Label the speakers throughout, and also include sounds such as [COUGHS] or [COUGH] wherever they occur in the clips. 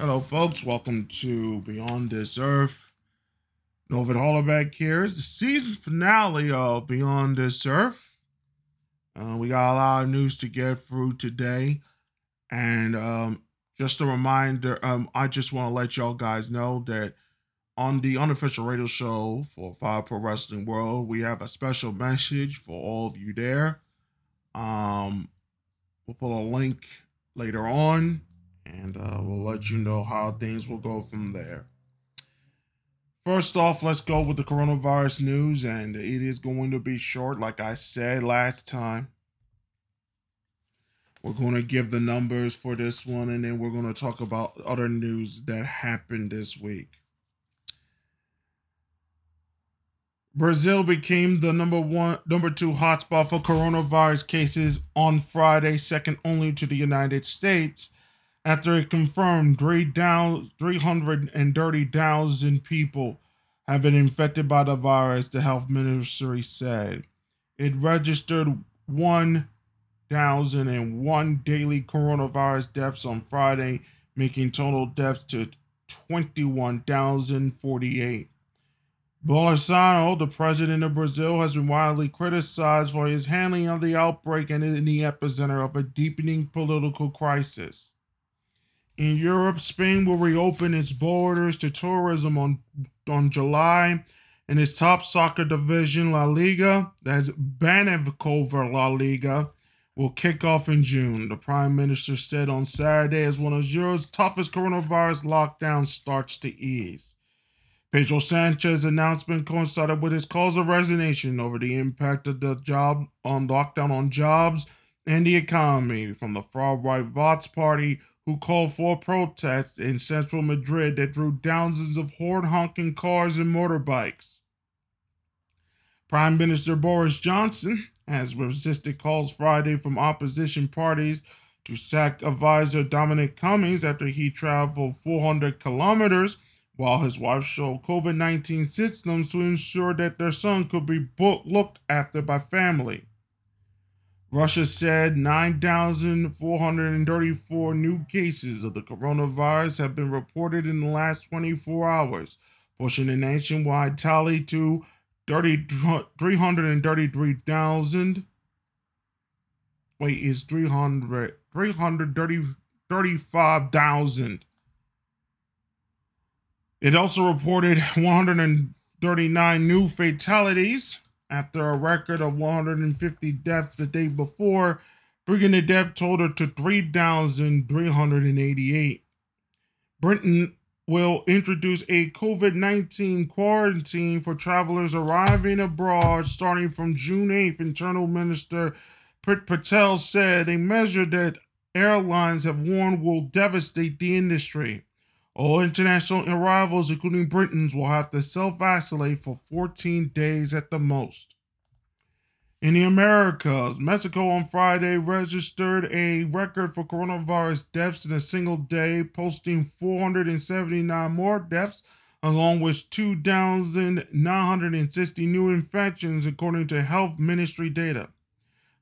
Speaker 1: Hello, folks. Welcome to Beyond This Earth. Novid Hollaback It's the season finale of Beyond This Earth. Uh, we got a lot of news to get through today. And um, just a reminder, um, I just want to let y'all guys know that on the unofficial radio show for Five Pro Wrestling World, we have a special message for all of you there. Um, we'll put a link later on and uh, we'll let you know how things will go from there. First off, let's go with the coronavirus news, and it is going to be short, like I said last time. We're going to give the numbers for this one, and then we're going to talk about other news that happened this week. Brazil became the number one, number two hotspot for coronavirus cases on Friday, second only to the United States after it confirmed 330,000 people have been infected by the virus, the health ministry said. It registered 1,001 daily coronavirus deaths on Friday, making total deaths to 21,048. Bolsonaro, the president of Brazil, has been widely criticized for his handling of the outbreak and in the epicenter of a deepening political crisis. In Europe, Spain will reopen its borders to tourism on, on July, and its top soccer division, La Liga, that's Bancover La Liga, will kick off in June. The Prime Minister said on Saturday as one of Europe's toughest coronavirus lockdowns starts to ease. Pedro Sanchez's announcement coincided with his calls of resignation over the impact of the job on lockdown on jobs and the economy from the far-right Vox party who called for protests in central Madrid that drew thousands of horn honking cars and motorbikes. Prime Minister Boris Johnson has resisted calls Friday from opposition parties to sack advisor Dominic Cummings after he traveled 400 kilometers while his wife showed COVID 19 symptoms to ensure that their son could be looked after by family. Russia said 9,434 new cases of the coronavirus have been reported in the last 24 hours, pushing the nationwide tally to 30, 333,000. Wait, is 300, 335,000. It also reported 139 new fatalities after a record of 150 deaths the day before, bringing the death total to 3,388. Britain will introduce a COVID 19 quarantine for travelers arriving abroad starting from June 8th. Internal Minister Priti Patel said a measure that airlines have warned will devastate the industry. All international arrivals, including Britons, will have to self isolate for 14 days at the most. In the Americas, Mexico on Friday registered a record for coronavirus deaths in a single day, posting 479 more deaths, along with 2,960 new infections, according to Health Ministry data.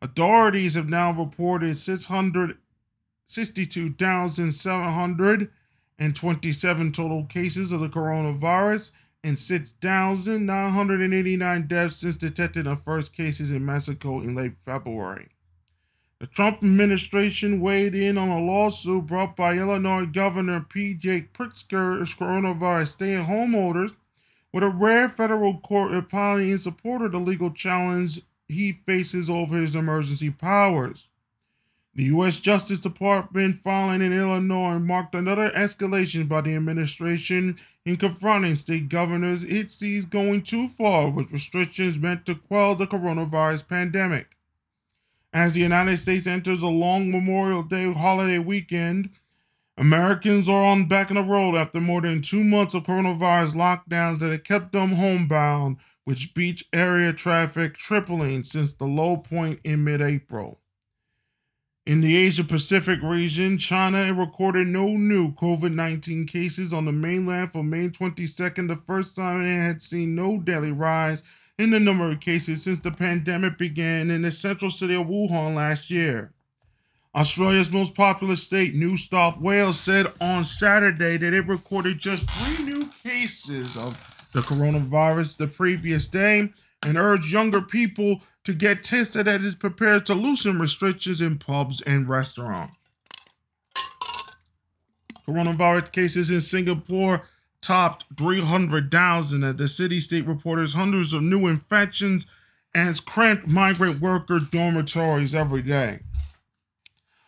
Speaker 1: Authorities have now reported 662,700 and 27 total cases of the coronavirus and 6,989 deaths since detecting the first cases in Mexico in late February. The Trump administration weighed in on a lawsuit brought by Illinois Governor P.J. Pritzker's coronavirus stay at home orders, with a rare federal court opining in support of the legal challenge he faces over his emergency powers. The U.S. Justice Department filing in Illinois marked another escalation by the administration in confronting state governors it sees going too far with restrictions meant to quell the coronavirus pandemic. As the United States enters a long Memorial Day holiday weekend, Americans are on back in the road after more than two months of coronavirus lockdowns that have kept them homebound, with beach area traffic tripling since the low point in mid April. In the Asia Pacific region, China recorded no new COVID 19 cases on the mainland for May 22nd, the first time it had seen no daily rise in the number of cases since the pandemic began in the central city of Wuhan last year. Australia's most populous state, New South Wales, said on Saturday that it recorded just three new cases of the coronavirus the previous day and urged younger people to get tested as it prepares to loosen restrictions in pubs and restaurants. Coronavirus cases in Singapore topped 300,000 as the city state reporters hundreds of new infections and cramped migrant worker dormitories every day.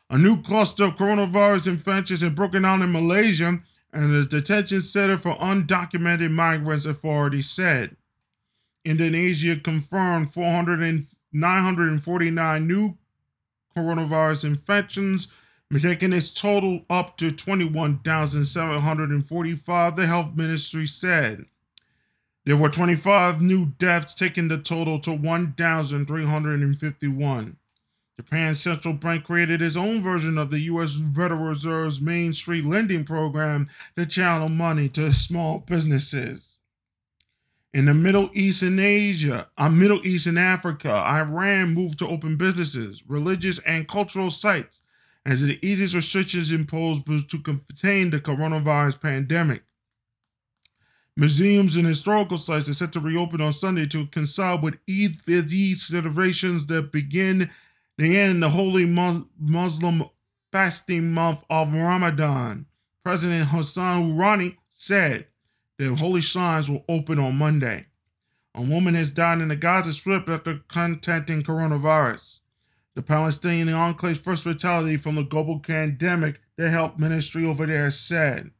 Speaker 1: A new cluster of coronavirus infections had broken out in Malaysia, and the detention center for undocumented migrants authorities said. Indonesia confirmed 400 949 new coronavirus infections, taking its total up to 21,745, the health ministry said. There were 25 new deaths, taking the total to 1,351. Japan's central bank created its own version of the U.S. Federal Reserve's Main Street lending program to channel money to small businesses. In the Middle East and Asia, uh, Middle East and Africa, Iran moved to open businesses, religious and cultural sites as the easiest restrictions imposed to contain the coronavirus pandemic. Museums and historical sites are set to reopen on Sunday to coincide with Eid Fitr celebrations that begin the end of the holy Muslim fasting month of Ramadan. President Hassan Rouhani said the holy shrines will open on Monday. A woman has died in the Gaza Strip after contacting coronavirus. The Palestinian enclave's first fatality from the global pandemic, the health ministry over there said.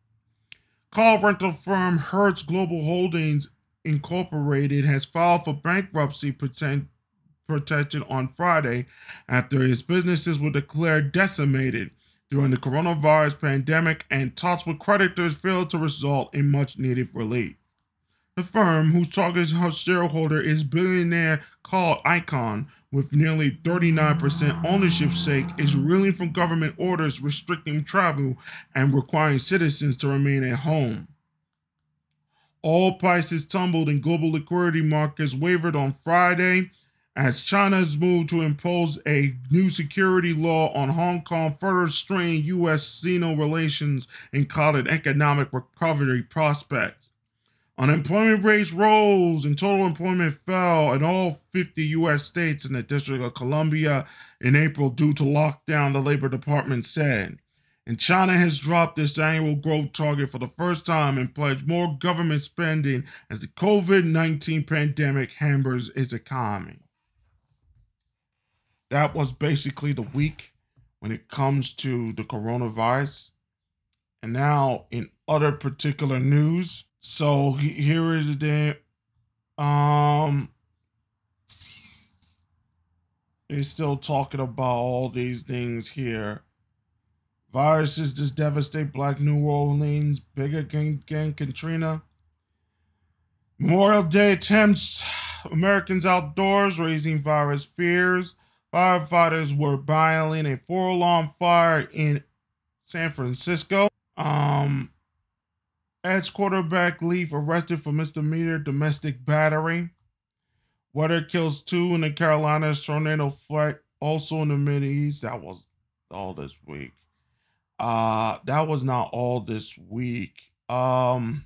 Speaker 1: Car rental firm Hertz Global Holdings Incorporated has filed for bankruptcy protection on Friday after its businesses were declared decimated during the coronavirus pandemic and talks with creditors failed to result in much needed relief. The firm, whose target shareholder is billionaire Carl Icahn, with nearly 39% ownership stake, is reeling from government orders restricting travel and requiring citizens to remain at home. All prices tumbled and global liquidity markets wavered on Friday as China's move to impose a new security law on Hong Kong further strained U.S. Sino relations and clouded economic recovery prospects. Unemployment rates rose and total employment fell in all 50 U.S. states and the District of Columbia in April due to lockdown, the Labor Department said. And China has dropped its annual growth target for the first time and pledged more government spending as the COVID 19 pandemic hampers its economy that was basically the week when it comes to the coronavirus. And now, in other particular news, so here is the um, they're still talking about all these things here. Viruses just devastate Black New Orleans, bigger gang, gang Katrina. Memorial Day attempts Americans outdoors, raising virus fears. Firefighters were battling a four alarm fire in San Francisco. Um, Edge quarterback Leaf arrested for misdemeanor domestic battery. Weather kills two in the Carolinas. Tornado flight also in the Mid East. That was all this week. Uh, that was not all this week. Um,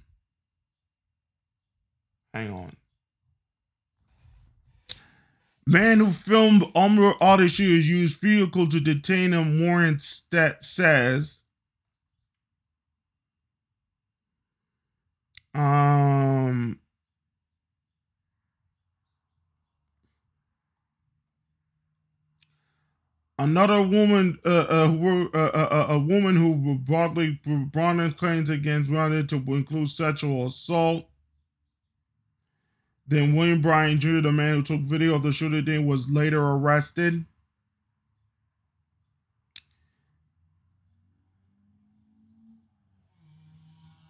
Speaker 1: hang on. Man who filmed Omar Ardeshir's used vehicle to detain him, Warren Stat says. Um, another woman, uh, uh, uh, uh, uh a woman who broadly brought claims against wanted to include sexual assault. Then William Bryan Jr., the man who took video of the shooting, was later arrested.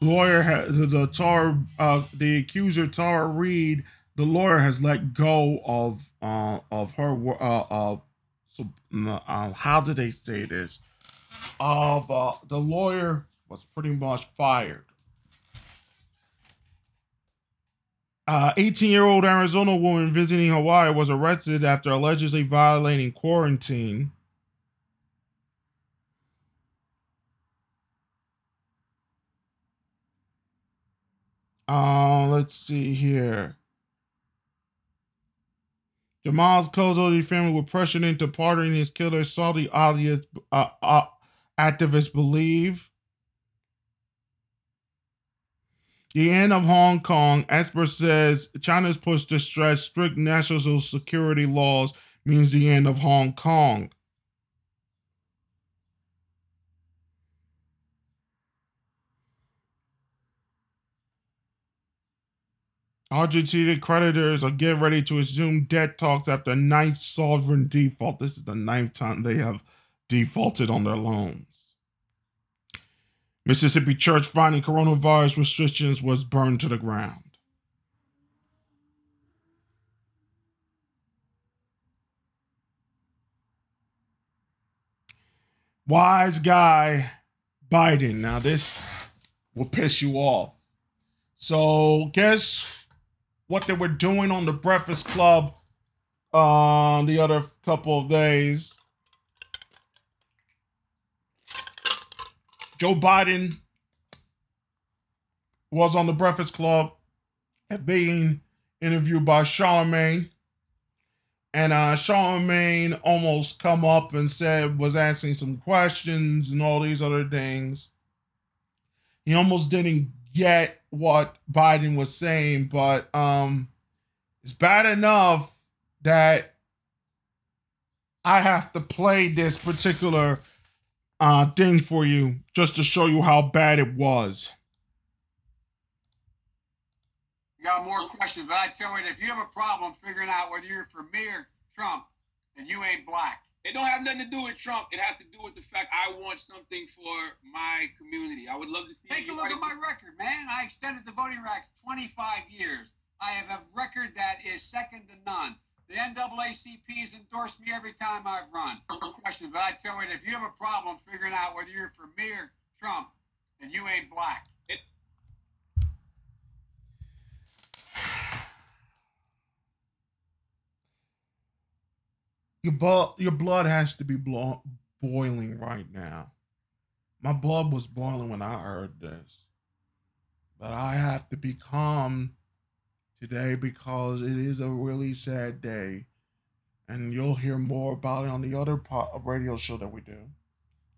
Speaker 1: Lawyer has the tar uh, the accuser Tara Reade. The lawyer has let go of uh, of her uh, uh, so, uh, how did they say this? Of uh, the lawyer was pretty much fired. Uh, 18-year-old Arizona woman visiting Hawaii was arrested after allegedly violating quarantine. Uh, let's see here. Jamal's Khashoggi family were pressured into pardoning his killer. Saudi Alia's uh, uh, activists believe The end of Hong Kong, Esper says China's push to stretch strict national security laws means the end of Hong Kong. Argentina creditors are getting ready to resume debt talks after ninth sovereign default. This is the ninth time they have defaulted on their loans. Mississippi church finding coronavirus restrictions was burned to the ground. Wise guy Biden. Now, this will piss you off. So, guess what they were doing on the Breakfast Club uh, the other couple of days? Joe Biden was on the Breakfast Club being interviewed by Charlemagne. And uh, Charlemagne almost come up and said, was asking some questions and all these other things. He almost didn't get what Biden was saying, but um, it's bad enough that I have to play this particular uh, thing for you just to show you how bad it was.
Speaker 2: You got more questions, but I tell you, if you have a problem figuring out whether you're for me or Trump, then you ain't black.
Speaker 3: It don't have nothing to do with Trump. It has to do with the fact I want something for my community. I would love to see.
Speaker 2: Take a look at my record, man. I extended the voting rights 25 years. I have a record that is second to none. The NAACP has endorsed me every time I've run. No question, but I tell you, if you have a problem figuring out whether you're for me or Trump, and you ain't black. It-
Speaker 1: your blood your blood has to be blo- boiling right now. My blood was boiling when I heard this. But I have to be calm today because it is a really sad day. And you'll hear more about it on the other po- radio show that we do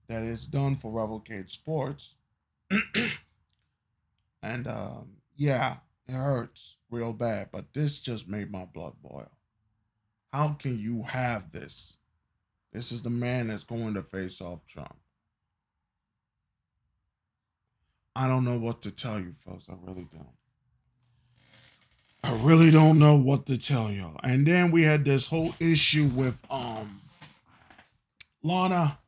Speaker 1: that is done for Revelcade Sports. [CLEARS THROAT] and um, yeah, it hurts real bad, but this just made my blood boil. How can you have this? This is the man that's going to face off Trump. I don't know what to tell you, folks. I really don't. I really don't know what to tell y'all. And then we had this whole issue with um Lana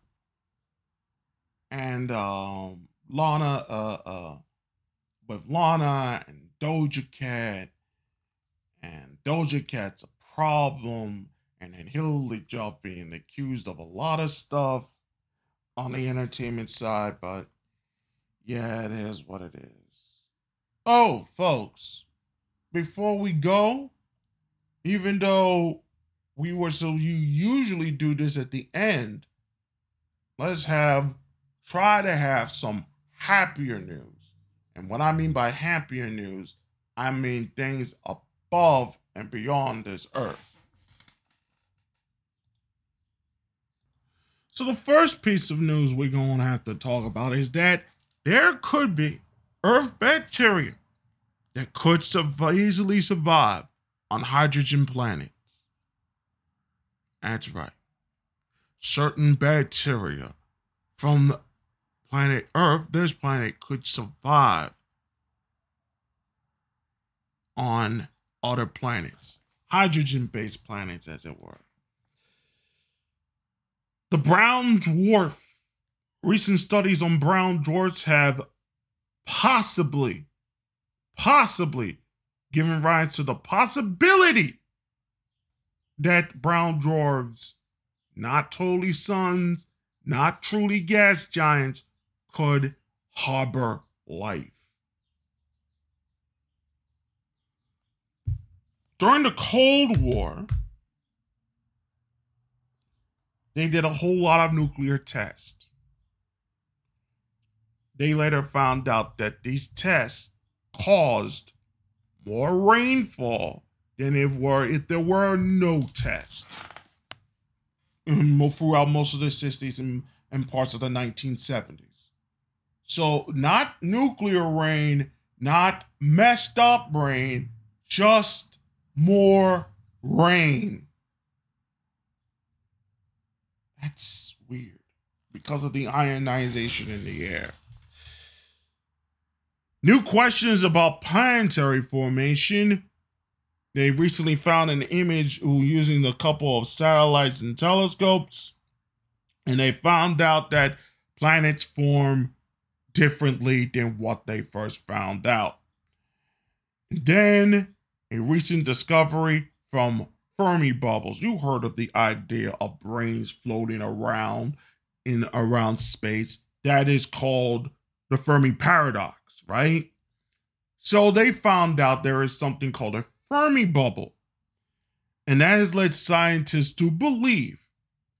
Speaker 1: and um Lana uh uh with Lana and Doja Cat and Doja Cat's a problem and then Hilary Duff being accused of a lot of stuff on the entertainment side, but yeah, it is what it is. Oh, folks, before we go, even though we were so you usually do this at the end, let's have try to have some happier news. And what I mean by happier news, I mean things above and beyond this earth. So the first piece of news we're going to have to talk about is that there could be earth bacteria that could easily survive on hydrogen planets. That's right. Certain bacteria from planet Earth, this planet could survive on other planets, hydrogen based planets, as it were. The brown dwarf, recent studies on brown dwarfs have possibly, possibly giving rise to the possibility that brown dwarfs, not totally suns, not truly gas giants, could harbor life. During the Cold War, they did a whole lot of nuclear tests. They later found out that these tests caused more rainfall than if were if there were no test throughout most of the 60s and, and parts of the 1970s. So not nuclear rain, not messed up rain, just more rain. That's weird because of the ionization in the air. New questions about planetary formation. They recently found an image using a couple of satellites and telescopes, and they found out that planets form differently than what they first found out. Then, a recent discovery from Fermi bubbles. You heard of the idea of brains floating around in around space. That is called the Fermi paradox right? So they found out there is something called a Fermi bubble. And that has led scientists to believe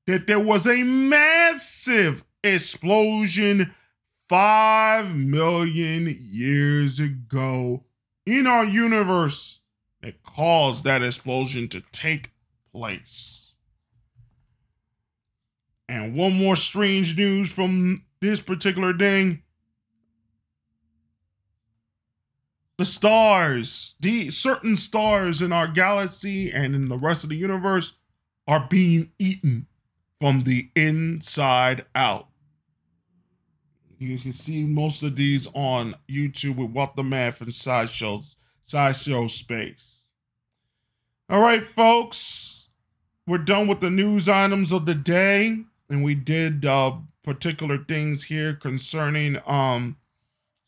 Speaker 1: that there was a massive explosion 5 million years ago in our universe that caused that explosion to take place. And one more strange news from this particular thing the stars, the certain stars in our galaxy and in the rest of the universe are being eaten from the inside out. You can see most of these on YouTube with What the Math and Sideshow, Sideshow Space. All right, folks, we're done with the news items of the day, and we did uh, particular things here concerning um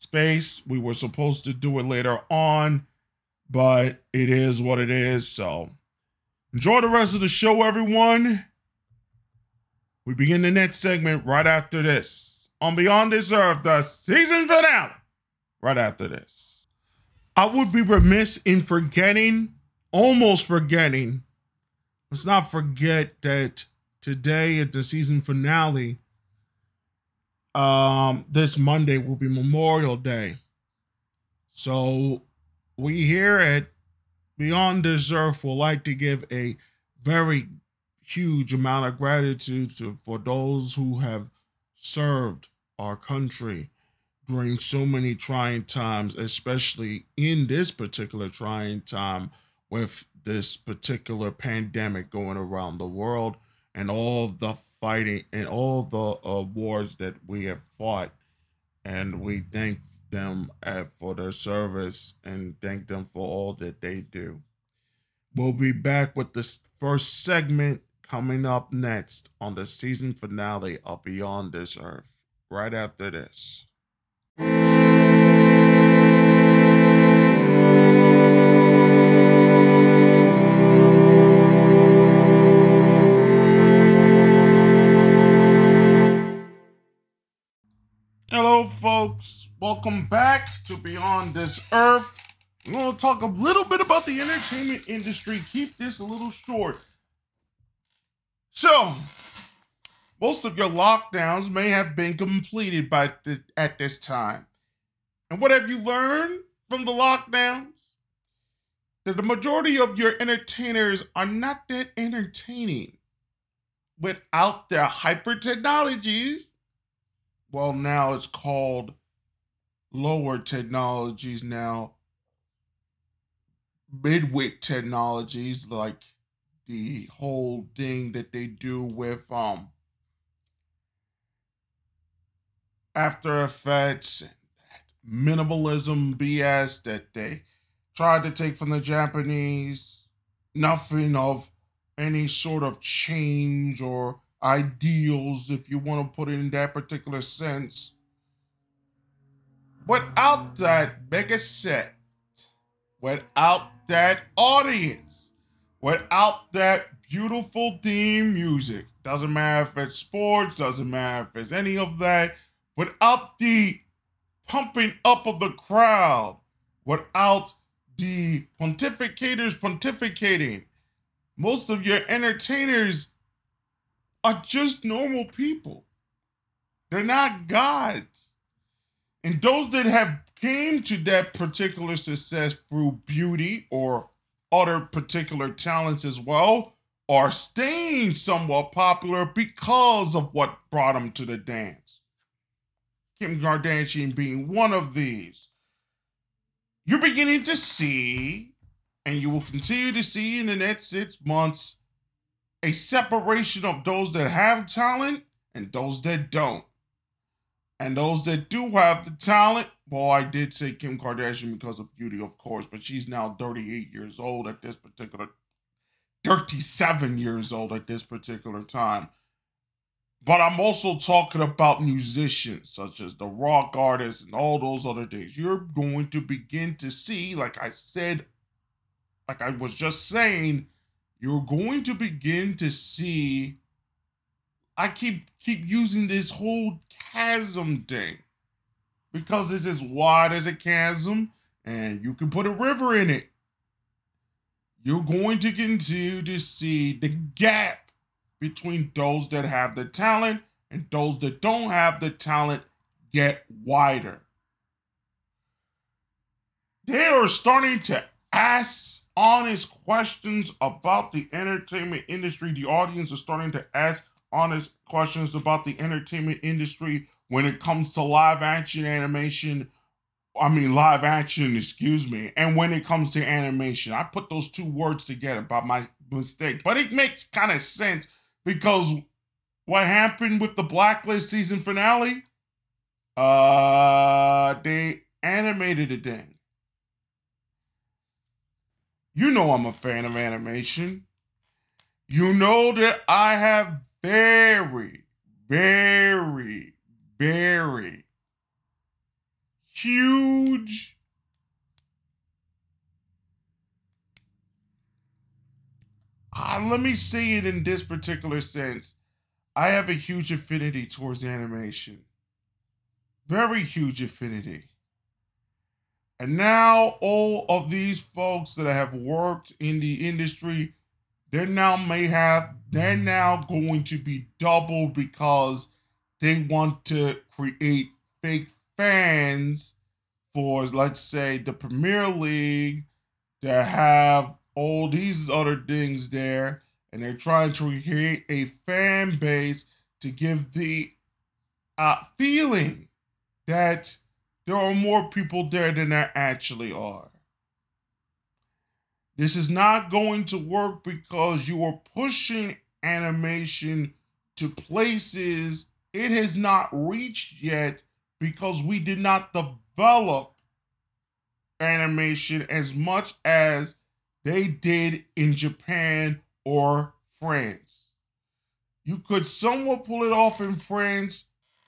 Speaker 1: space. We were supposed to do it later on, but it is what it is. So enjoy the rest of the show, everyone. We begin the next segment right after this on Beyond This Earth, the season finale. Right after this. I would be remiss in forgetting, almost forgetting. Let's not forget that today at the season finale, um, this Monday will be Memorial Day. So we here at Beyond This Earth would like to give a very huge amount of gratitude to for those who have served our country during so many trying times, especially in this particular trying time with this particular pandemic going around the world and all the fighting and all the uh, wars that we have fought, and we thank them uh, for their service and thank them for all that they do. We'll be back with the first segment coming up next on the season finale of Beyond This Earth, right after this. Welcome back to Beyond This Earth. We're going to talk a little bit about the entertainment industry. Keep this a little short. So, most of your lockdowns may have been completed by the, at this time. And what have you learned from the lockdowns? That the majority of your entertainers are not that entertaining without their hyper technologies well, now it's called lower technologies now, midwit technologies, like the whole thing that they do with um After Effects and minimalism BS that they tried to take from the Japanese. Nothing of any sort of change or ideals, if you want to put it in that particular sense. Without that mega set, without that audience, without that beautiful theme music, doesn't matter if it's sports, doesn't matter if it's any of that, without the pumping up of the crowd, without the pontificators pontificating, most of your entertainers are just normal people. They're not gods. And those that have came to that particular success through beauty or other particular talents as well are staying somewhat popular because of what brought them to the dance. Kim Kardashian being one of these. You're beginning to see, and you will continue to see in the next six months, a separation of those that have talent and those that don't. And those that do have the talent, well, I did say Kim Kardashian because of beauty, of course, but she's now 38 years old at this particular 37 years old at this particular time. But I'm also talking about musicians such as the rock artists and all those other things. You're going to begin to see, like I said, like I was just saying, you're going to begin to see. I keep keep using this whole chasm thing because it's as wide as a chasm, and you can put a river in it you're going to continue to see the gap between those that have the talent and those that don't have the talent get wider. They are starting to ask honest questions about the entertainment industry. The audience is starting to ask honest questions about the entertainment industry when it comes to live action animation I mean, live action, excuse me. And when it comes to animation, I put those two words together by my mistake. But it makes kind of sense because what happened with the Blacklist season finale? Uh, they animated a thing. You know I'm a fan of animation. You know that I have very, very, very huge uh, let me say it in this particular sense. I have a huge affinity towards animation. Very huge affinity. And now all of these folks that have worked in the industry, they now may have, they're now going to be double because they want to create fake fans for, let's say, the Premier League that have all these other things there, and they're trying to create a fan base to give the uh, feeling that there are more people there than there actually are. This is not going to work because you are pushing animation to places it has not reached yet because we did not develop animation as much as they did in Japan or France. You could somewhat pull it off in France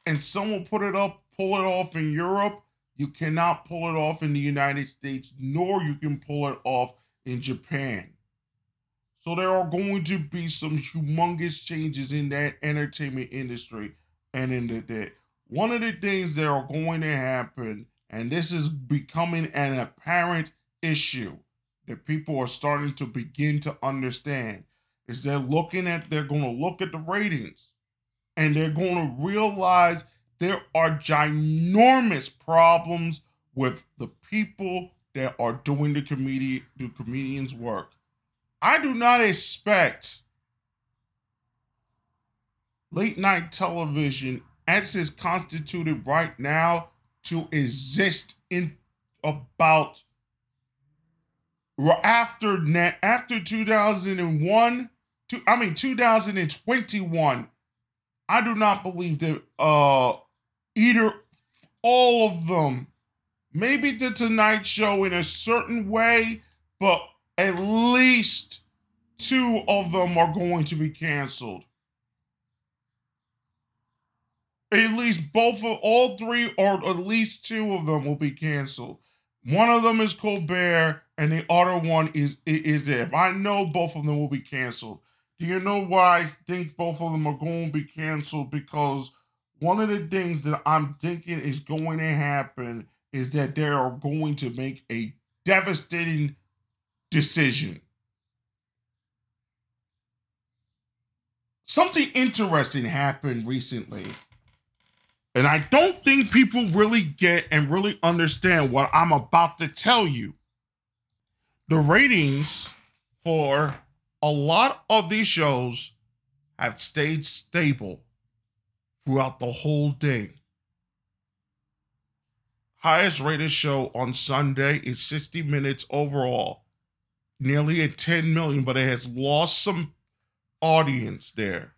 Speaker 1: and someone put it up, pull it off in Europe. You cannot pull it off in the United States, nor you can pull it off in Japan. So there are going to be some humongous changes in that entertainment industry and in the, the one of the things that are going to happen, and this is becoming an apparent issue that people are starting to begin to understand, is they're looking at, they're going to look at the ratings and they're going to realize there are ginormous problems with the people that are doing the comedian the comedian's work. I do not expect late night television as is constituted right now to exist in about after after 2001 to, I mean 2021 I do not believe that uh either all of them maybe the tonight show in a certain way but at least two of them are going to be canceled at least both of all three or at least two of them will be canceled. One of them is Colbert, and the other one is is there. I know both of them will be canceled. Do you know why I think both of them are going to be canceled? Because one of the things that I'm thinking is going to happen is that they are going to make a devastating decision. Something interesting happened recently And I don't think people really get and really understand what I'm about to tell you. The ratings for a lot of these shows have stayed stable throughout the whole day. Highest rated show on Sunday is 60 minutes overall, nearly at 10 million, but it has lost some audience there.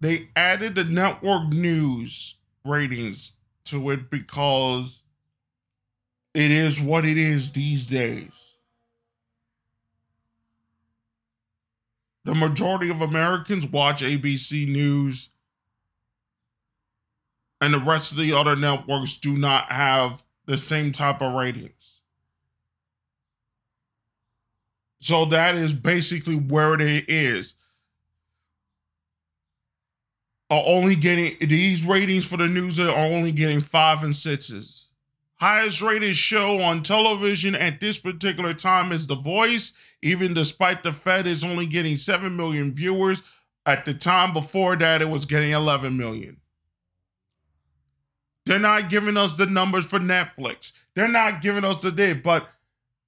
Speaker 1: They added the network news ratings to it because it is what it is these days. The majority of Americans watch ABC News, and the rest of the other networks do not have the same type of ratings. So that is basically where it is. Are only getting these ratings for the news are only getting five and sixes. Highest rated show on television at this particular time is The Voice, even despite the Fed is only getting 7 million viewers. At the time before that, it was getting 11 million. They're not giving us the numbers for Netflix. They're not giving us the day, but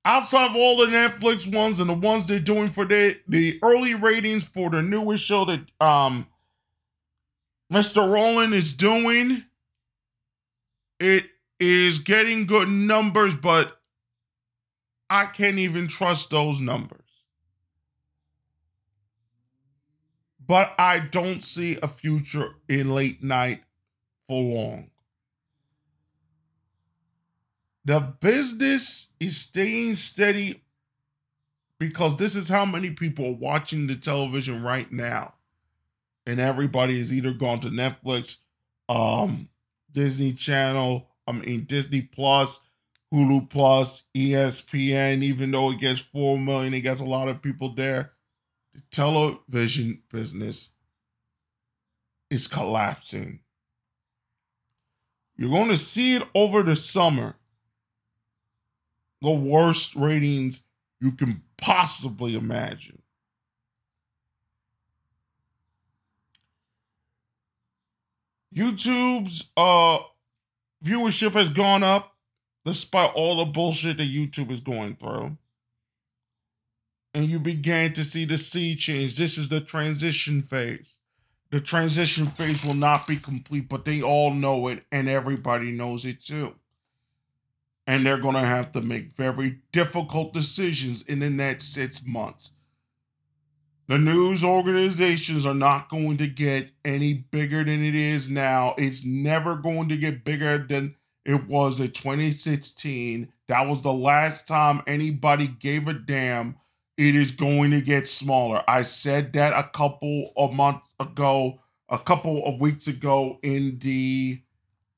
Speaker 1: outside of all the Netflix ones and the ones they're doing for the the early ratings for the newest show that um Mr. Roland is doing, it is getting good numbers, but I can't even trust those numbers. But I don't see a future in late night for long. The business is staying steady because this is how many people are watching the television right now. And everybody is either gone to Netflix, um, Disney Channel, I mean Disney Plus, Hulu Plus, ESPN, even though it gets 4 million, it gets a lot of people there. The television business is collapsing. You're going to see it over the summer the worst ratings you can possibly imagine. YouTube's uh viewership has gone up despite all the bullshit that YouTube is going through. And you began to see the sea change. This is the transition phase. The transition phase will not be complete, but they all know it and everybody knows it too and they're going to have to make very difficult decisions in the next six months. The news organizations are not going to get any bigger than it is now. It's never going to get bigger than it was in 2016. That was the last time anybody gave a damn. It is going to get smaller. I said that a couple of months ago, a couple of weeks ago in the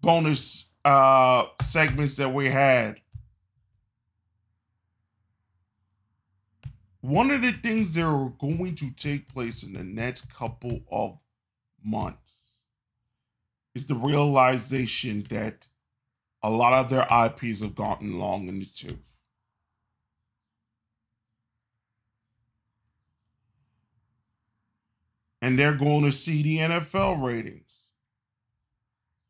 Speaker 1: bonus uh segments that we had. One of the things that are going to take place in the next couple of months is the realization that a lot of their IPs have gotten long in the tooth. And they're going to see the NFL ratings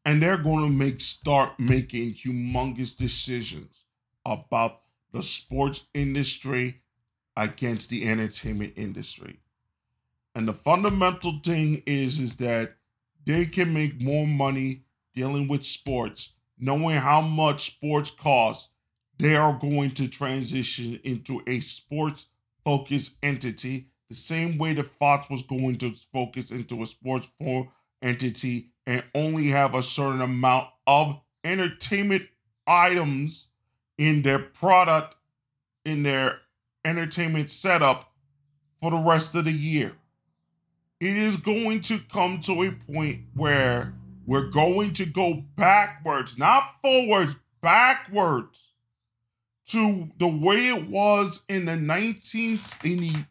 Speaker 1: and they're going to make start making humongous decisions about the sports industry against the entertainment industry. And the fundamental thing is is that they can make more money dealing with sports, knowing how much sports costs. They are going to transition into a sports focused entity the same way that Fox was going to focus into a sports form entity and only have a certain amount of entertainment items in their product, in their entertainment setup for the rest of the year. It is going to come to a point where we're going to go backwards, not forwards, backwards to the way it was in the 19 in the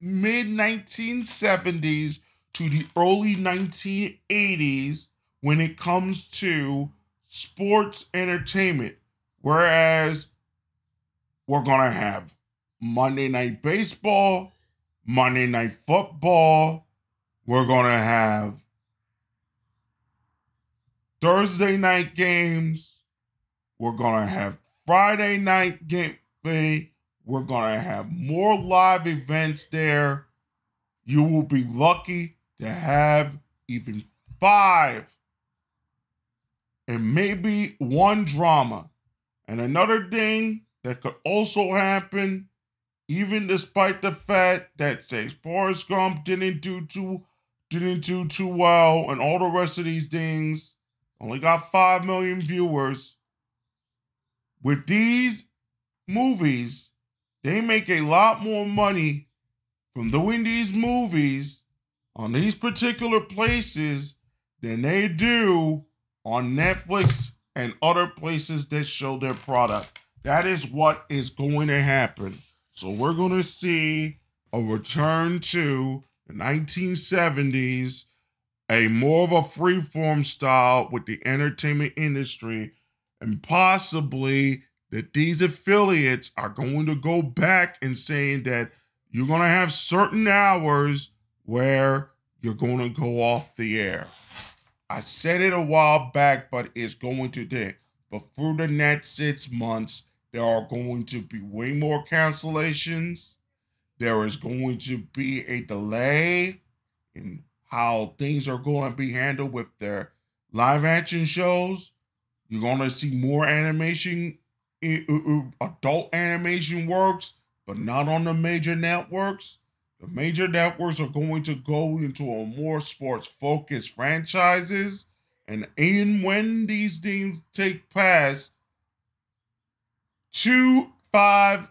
Speaker 1: mid 1970s to the early 1980s when it comes to sports entertainment. Whereas we're going to have Monday Night Baseball, Monday Night Football, we're going to have Thursday night games. We're gonna have Friday night gameplay. We're gonna have more live events there. You will be lucky to have even five and maybe one drama. And another thing that could also happen, even despite the fact that say Forrest Gump didn't do too didn't do too well, and all the rest of these things only got five million viewers. With these movies, they make a lot more money from doing these movies on these particular places than they do on Netflix and other places that show their product. That is what is going to happen. So we're going to see a return to the 1970s, a more of a freeform style with the entertainment industry, and possibly that these affiliates are going to go back and saying that you're going to have certain hours where you're going to go off the air. I said it a while back, but it's going to take. But through the next six months, there are going to be way more cancellations. There is going to be a delay in how things are going to be handled with their live action shows. You're going to see more animation, eh, eh, eh, adult animation works, but not on the major networks. The major networks are going to go into a more sports focused franchises. And in when these things take place, two, five,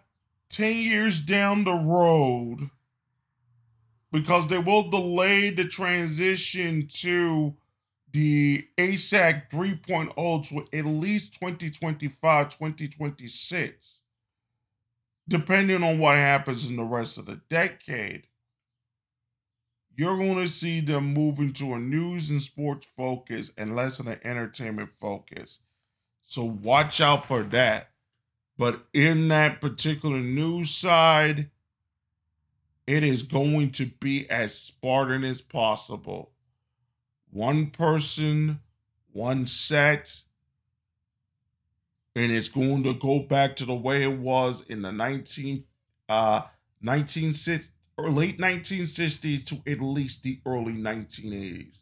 Speaker 1: ten years down the road, because they will delay the transition to the ATSC 3.0 to at least 2025, 2026 depending on what happens in the rest of the decade, you're going to see them move into a news and sports focus and less of an entertainment focus. So watch out for that. But in that particular news side, it is going to be as Spartan as possible. One person, one set, and it's going to go back to the way it was in the 19 uh 1960 or late 1960s to at least the early 1980s.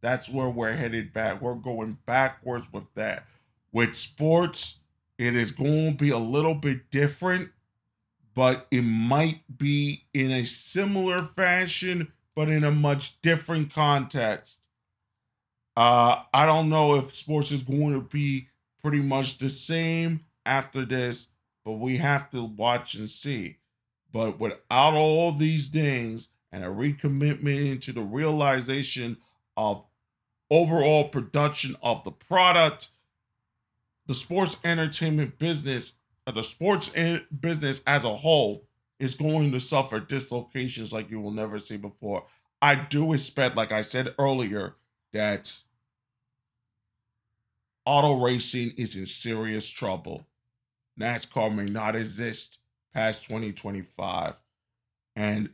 Speaker 1: That's where we're headed back. We're going backwards with that. With sports, it is going to be a little bit different, but it might be in a similar fashion, but in a much different context. Uh, I don't know if sports is going to be pretty much the same after this, but we have to watch and see. But without all these things and a recommitment into the realization of overall production of the product, the sports entertainment business, or the sports business as a whole, is going to suffer dislocations like you will never see before. I do expect, like I said earlier, that auto racing is in serious trouble. NASCAR may not exist past 2025. And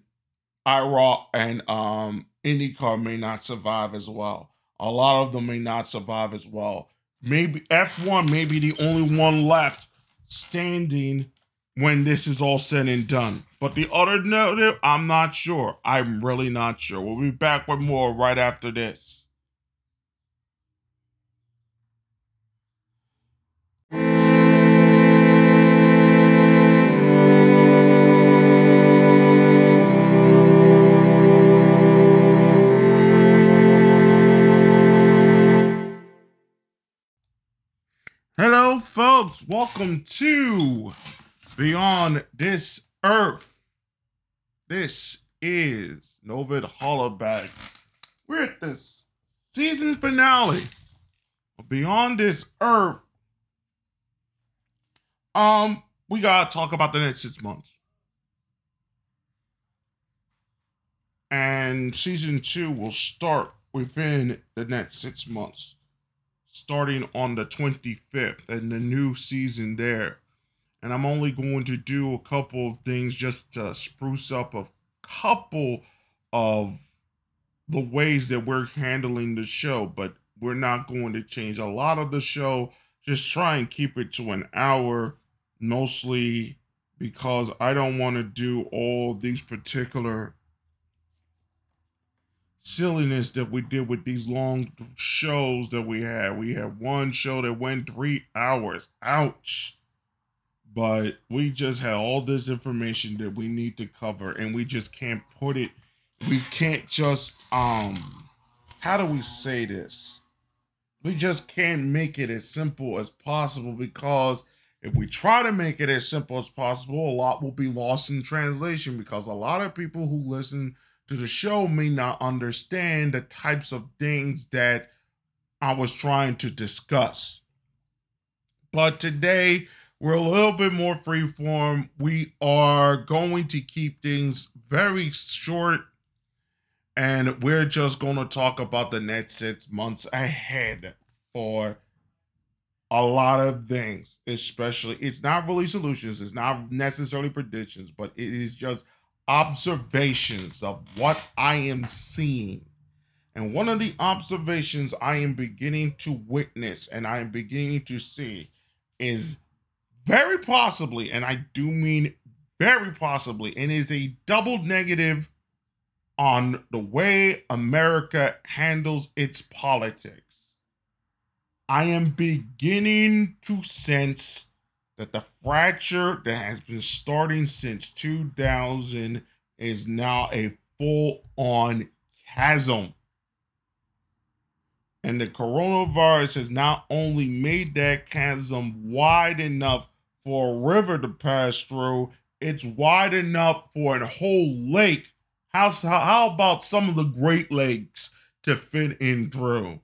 Speaker 1: IRA and um, IndyCar may not survive as well. A lot of them may not survive as well. Maybe F1 may be the only one left standing when this is all said and done. But the other note, I'm not sure. I'm really not sure. We'll be back with more right after this. Folks. Welcome to Beyond This Earth. This is Novid Hollowback. We're at the season finale of Beyond This Earth. Um, we gotta talk about the next six months. And season two will start within the next six months starting on the 25th and the new season there. And I'm only going to do a couple of things just to spruce up a couple of the ways that we're handling the show. But we're not going to change a lot of the show. Just try and keep it to an hour, mostly because I don't want to do all these particular silliness that we did with these long shows that we had. We had one show that went three hours. Ouch. But we just had all this information that we need to cover, and we just can't put it, we can't just um how do we say this? We just can't make it as simple as possible because if we try to make it as simple as possible, a lot will be lost in translation because a lot of people who listen to the show may not understand the types of things that I was trying to discuss. But today, we're a little bit more freeform. We are going to keep things very short and we're just going to talk about the next six months ahead for a lot of things, especially it's not really solutions, it's not necessarily predictions, but it is just observations of what I am seeing. And one of the observations I am beginning to witness and I am beginning to see is very possibly, and I do mean very possibly, and is a double negative on the way America handles its politics. I am beginning to sense that the fracture that has been starting since 2000 is now a full on chasm. And the coronavirus has not only made that chasm wide enough for a river to pass through, it's wide enough for a whole lake how, how about some of the Great Lakes to fit in through?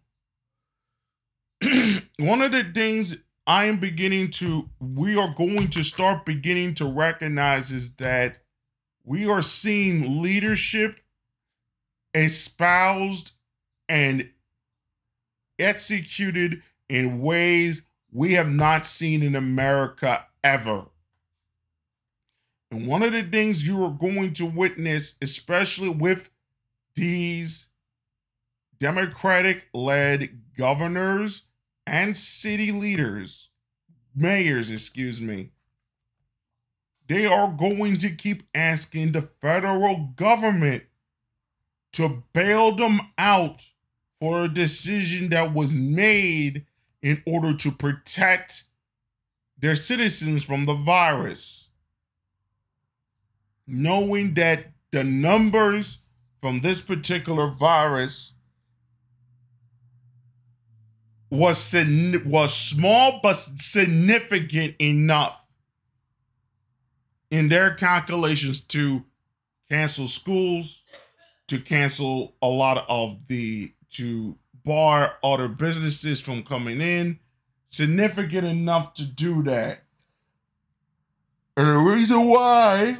Speaker 1: [CLEARS THROAT] One of the things I am beginning to, we are going to start beginning to recognize is that we are seeing leadership espoused and executed in ways we have not seen in America ever. And one of the things you are going to witness, especially with these Democratic led governors and city leaders, mayors, excuse me, they are going to keep asking the federal government to bail them out for a decision that was made in order to protect their citizens from the virus knowing that the numbers from this particular virus was was small but significant enough in their calculations to cancel schools, to cancel a lot of the to bar other businesses from coming in, significant enough to do that. And the reason why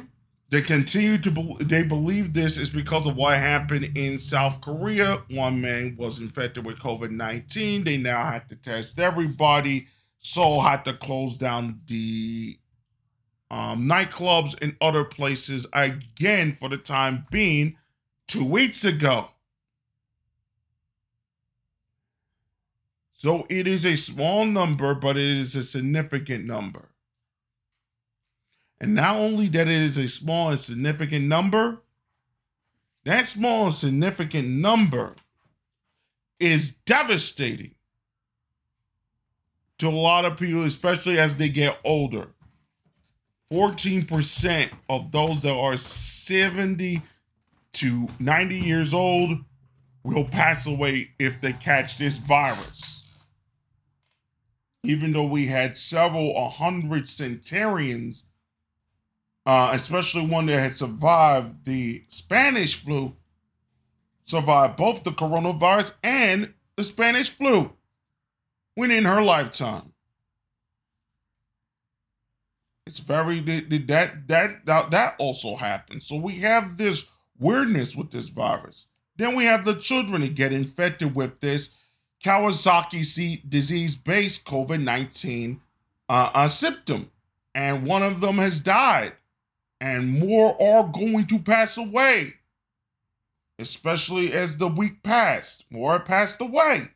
Speaker 1: they continue to be- they believe this is because of what happened in South Korea. One man was infected with COVID nineteen. They now had to test everybody. Seoul had to close down the um, nightclubs and other places again for the time being. Two weeks ago. So it is a small number, but it is a significant number. And not only that it is a small and significant number, that small and significant number is devastating to a lot of people, especially as they get older. 14% of those that are 70 to 90 years old will pass away if they catch this virus. Even though we had several, hundred centenarians uh, especially one that had survived the Spanish flu, survived both the coronavirus and the Spanish flu within her lifetime. It's very that that that that also happened. So we have this weirdness with this virus. Then we have the children that get infected with this Kawasaki disease-based COVID nineteen uh, uh, symptom, and one of them has died and more are going to pass away. Especially as the week passed, more passed away.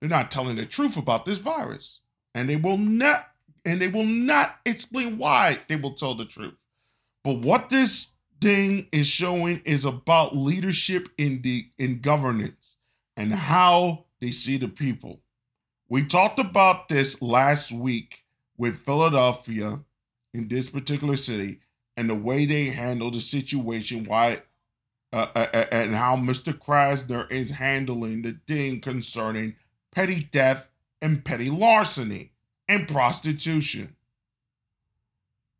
Speaker 1: They're not telling the truth about this virus. And they will not and they will not explain why they will tell the truth. But what this thing is showing is about leadership in the in governance and how they see the people. We talked about this last week with Philadelphia in this particular city and the way they handle the situation, why uh, uh, uh, and how Mr. Krasner is handling the thing concerning petty theft and petty larceny and prostitution.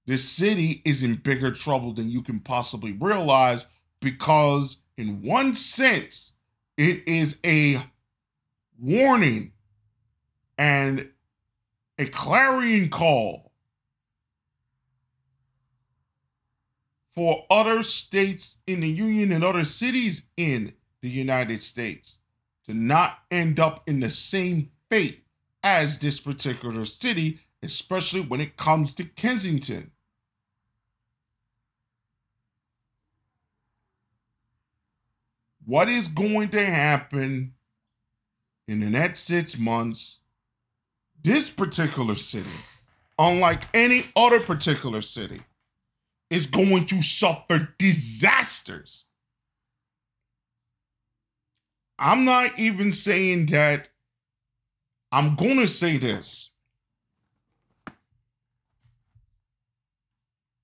Speaker 1: The city is in bigger trouble than you can possibly realize because, in one sense, it is a warning and a clarion call for other states in the Union and other cities in the United States to not end up in the same fate as this particular city, especially when it comes to Kensington. What is going to happen in the next six months? This particular city, unlike any other particular city, is going to suffer disasters. I'm not even saying that. I'm going to say this.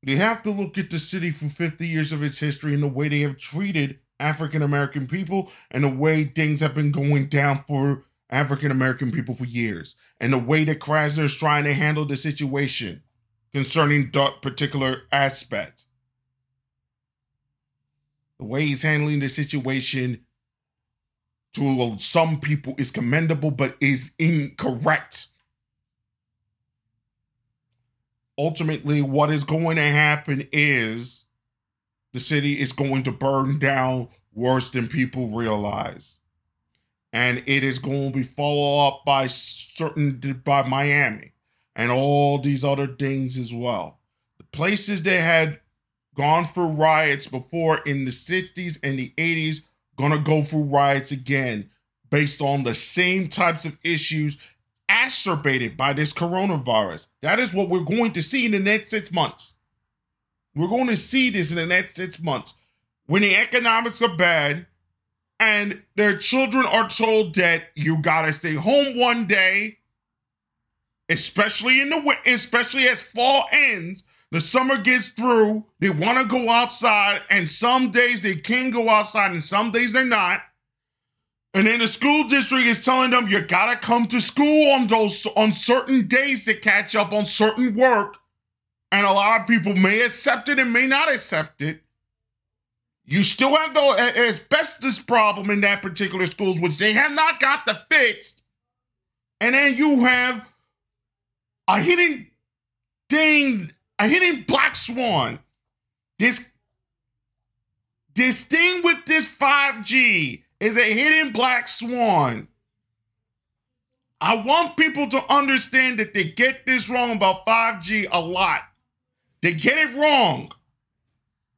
Speaker 1: They have to look at the city for 50 years of its history and the way they have treated African American people and the way things have been going down for African American people for years and the way that Krasner is trying to handle the situation concerning that particular aspect. The way he's handling the situation to some people is commendable, but is incorrect. Ultimately, what is going to happen is the city is going to burn down worse than people realize. And it is going to be followed up by certain by Miami and all these other things as well. The places that had gone for riots before in the 60s and the 80s gonna go through riots again based on the same types of issues exacerbated by this coronavirus. That is what we're going to see in the next six months. We're going to see this in the next six months. When the economics are bad and their children are told that you gotta stay home one day, especially in the especially as fall ends, the summer gets through, they want to go outside, and some days they can go outside, and some days they're not. And then the school district is telling them you gotta come to school on those on certain days to catch up on certain work. And a lot of people may accept it and may not accept it. You still have the asbestos problem in that particular schools, which they have not got the fixed. And then you have a hidden thing a hidden black swan. This this thing with this 5G is a hidden black swan. I want people to understand that they get this wrong about 5G a lot. They get it wrong.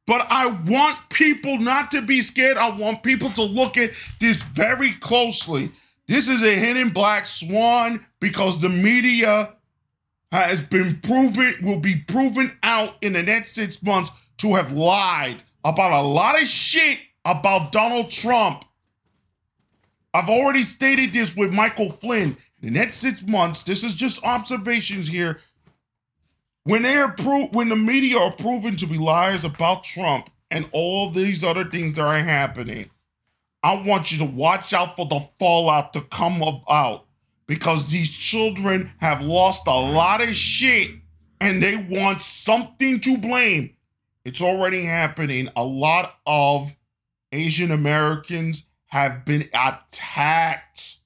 Speaker 1: But I want people not to be scared. I want people to look at this very closely. This is a hidden black swan because the media has been proven, will be proven out in the next six months to have lied about a lot of shit about Donald Trump. I've already stated this with Michael Flynn. In The next six months, this is just observations here. When they are pro- when the media are proven to be liars about Trump and all these other things that are happening, I want you to watch out for the fallout to come about because these children have lost a lot of shit and they want something to blame. It's already happening. A lot of Asian Americans have been attacked,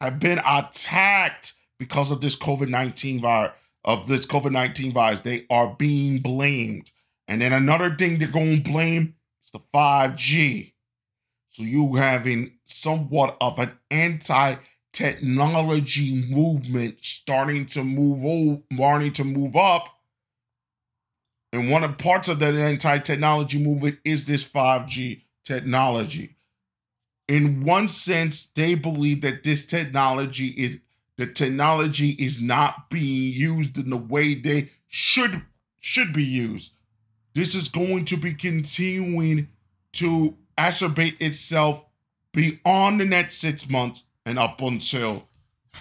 Speaker 1: have been attacked because of this COVID 19 virus. Of this COVID 19 virus, they are being blamed. And then another thing they're going to blame is the 5G. So you having somewhat of an anti technology movement starting to move old, starting to move up. And one of parts of that anti-technology movement is this 5G technology. in one sense, they believe that this technology is the technology is not being used in the way they should should be used. This is going to be continuing to acerbate itself beyond the next six months and up until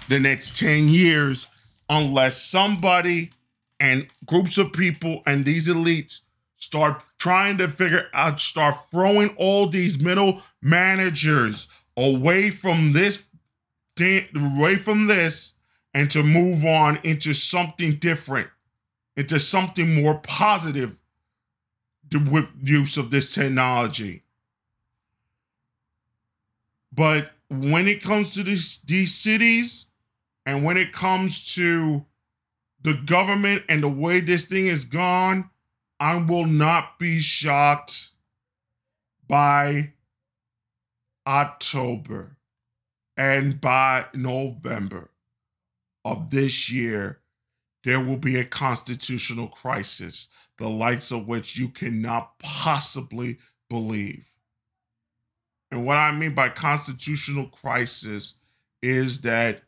Speaker 1: the next 10 years, unless somebody and groups of people and these elites start trying to figure out, start throwing all these middle managers away from this, away from this, and to move on into something different, into something more positive with use of this technology. But when it comes to this, these cities and when it comes to the government and the way this thing is gone, I will not be shocked by October and by November of this year, there will be a constitutional crisis, the likes of which you cannot possibly believe. And what I mean by constitutional crisis is that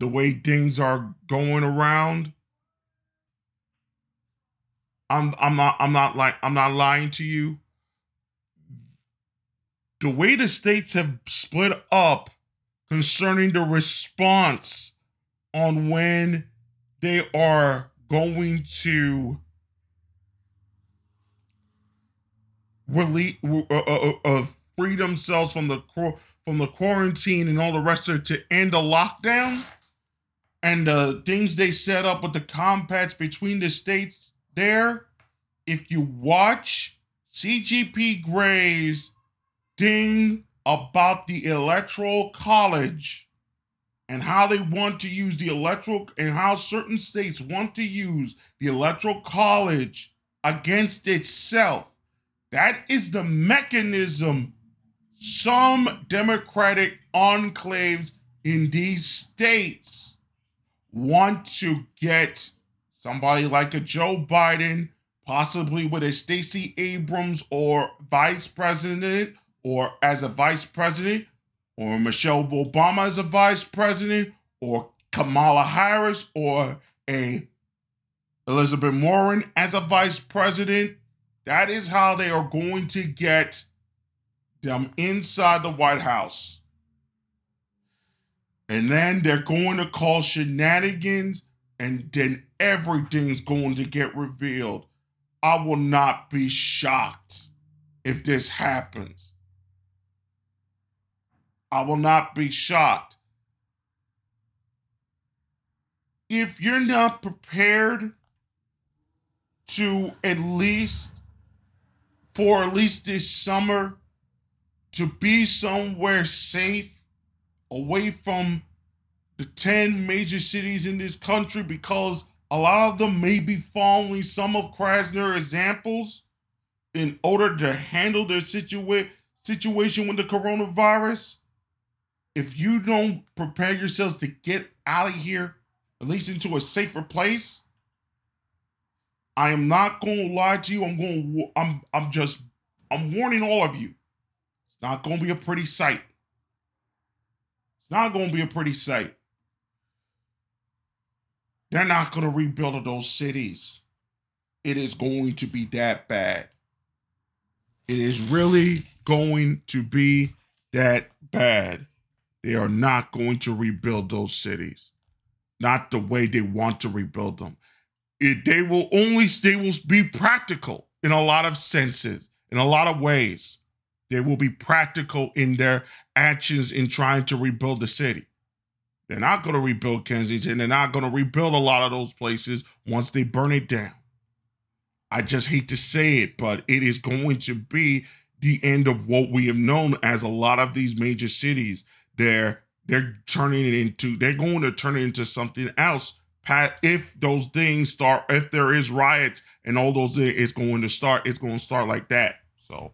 Speaker 1: the way things are going around, I'm I'm not I'm not like I'm not lying to you. The way the states have split up concerning the response on when they are going to release uh, uh, uh, uh, free themselves from the from the quarantine and all the rest of it to end the lockdown? And the things they set up with the compacts between the states there? If you watch CGP Grey's thing about the electoral college and how they want to use the electoral and how certain states want to use the electoral college against itself that is the mechanism some Democratic enclaves in these states want to get somebody like a Joe Biden, possibly with a Stacey Abrams or vice president, or as a vice president, or Michelle Obama as a vice president, or Kamala Harris, or a Elizabeth Warren as a vice president, that is how they are going to get them inside the White House. And then they're going to call shenanigans, and then everything's going to get revealed. I will not be shocked if this happens. I will not be shocked. If you're not prepared to at least for at least this summer to be somewhere safe away from the 10 major cities in this country because a lot of them may be following some of Krasner's examples in order to handle their situa- situation with the coronavirus. If you don't prepare yourselves to get out of here, at least into a safer place, I am not going to lie to you. I'm going. I'm. I'm just. I'm warning all of you. It's not going to be a pretty sight. It's not going to be a pretty sight. They're not going to rebuild those cities. It is going to be that bad. It is really going to be that bad. They are not going to rebuild those cities, not the way they want to rebuild them it, they will only they will be practical in a lot of senses, in a lot of ways. They will be practical in their actions in trying to rebuild the city. They're not going to rebuild Kensington. They're not going to rebuild a lot of those places once they burn it down. I just hate to say it, but it is going to be the end of what we have known as a lot of these major cities. They're they're turning it into they're going to turn it into something else if those things start, if there is riots and all those it's going to start. It's going to start like that. So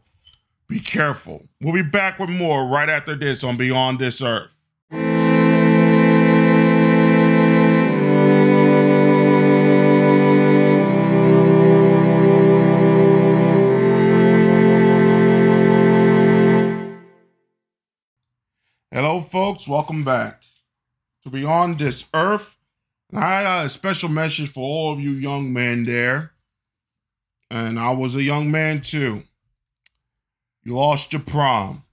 Speaker 1: be careful. We'll be back with more right after this on Beyond This Earth. Hello, folks, welcome back to Beyond This Earth. I got a special message for all of you young men there. And I was a young man too. You lost your prom.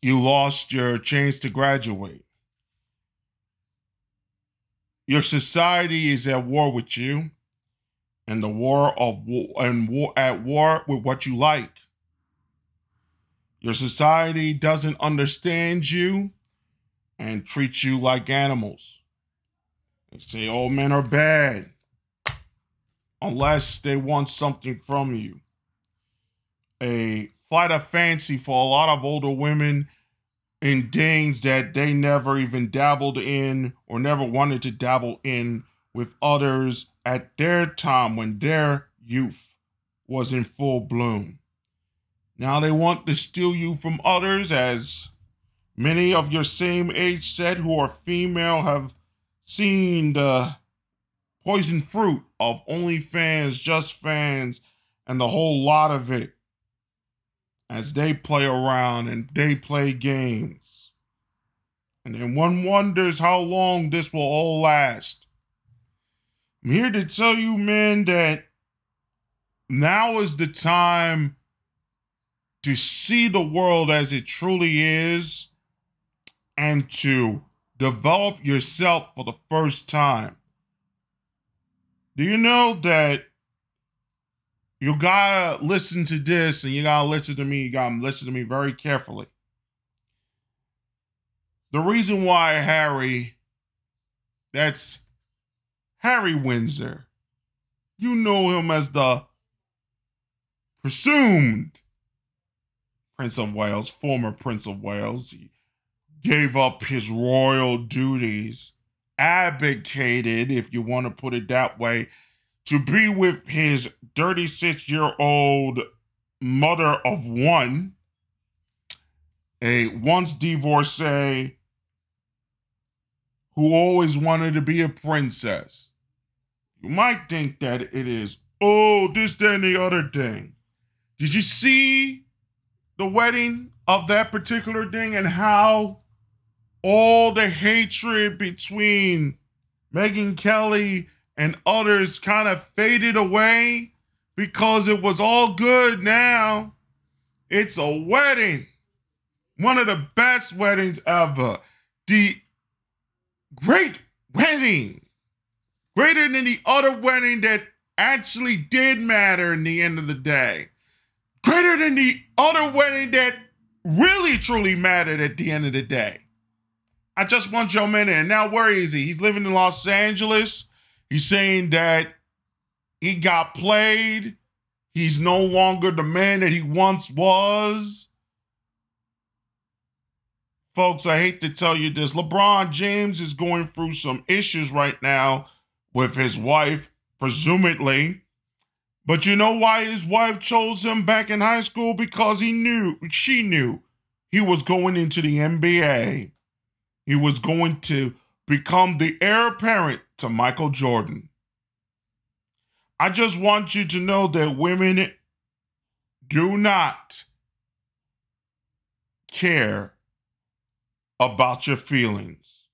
Speaker 1: You lost your chance to graduate. Your society is at war with you, and the war of war and war at war with what you like. Your society doesn't understand you and treat you like animals. They say all men are bad unless they want something from you. A flight of fancy for a lot of older women in things that they never even dabbled in or never wanted to dabble in with others at their time when their youth was in full bloom. Now they want to steal you from others, as many of your same age set who are female have seen the poison fruit of OnlyFans, Just Fans, and the whole lot of it as they play around and they play games. And then one wonders how long this will all last. I'm here to tell you, men, that now is the time to see the world as it truly is and to develop yourself for the first time. Do you know that you gotta listen to this and you gotta listen to me. You gotta listen to me very carefully. The reason why Harry, that's Harry Windsor, you know him as the presumed Prince of Wales, former Prince of Wales. He gave up his royal duties, abdicated, if you want to put it that way, to be with his 36 year old mother of one, a once divorcee who always wanted to be a princess. You might think that it is, oh, this, that, and the other thing. Did you see the wedding of that particular thing and how all the hatred between Megyn Kelly and others kind of faded away because it was all good now. It's a wedding. One of the best weddings ever. The great wedding. Greater than the other wedding that actually did matter in the end of the day. Greater than the other wedding that really truly mattered at the end of the day. I just want Joe man And now where is he? He's living in Los Angeles. He's saying that he got played. He's no longer the man that he once was. Folks, I hate to tell you this. LeBron James is going through some issues right now with his wife, presumably. But you know why his wife chose him back in high school? Because he knew, she knew he was going into the NBA. He was going to become the heir apparent to Michael Jordan. I just want you to know that women do not care about your feelings.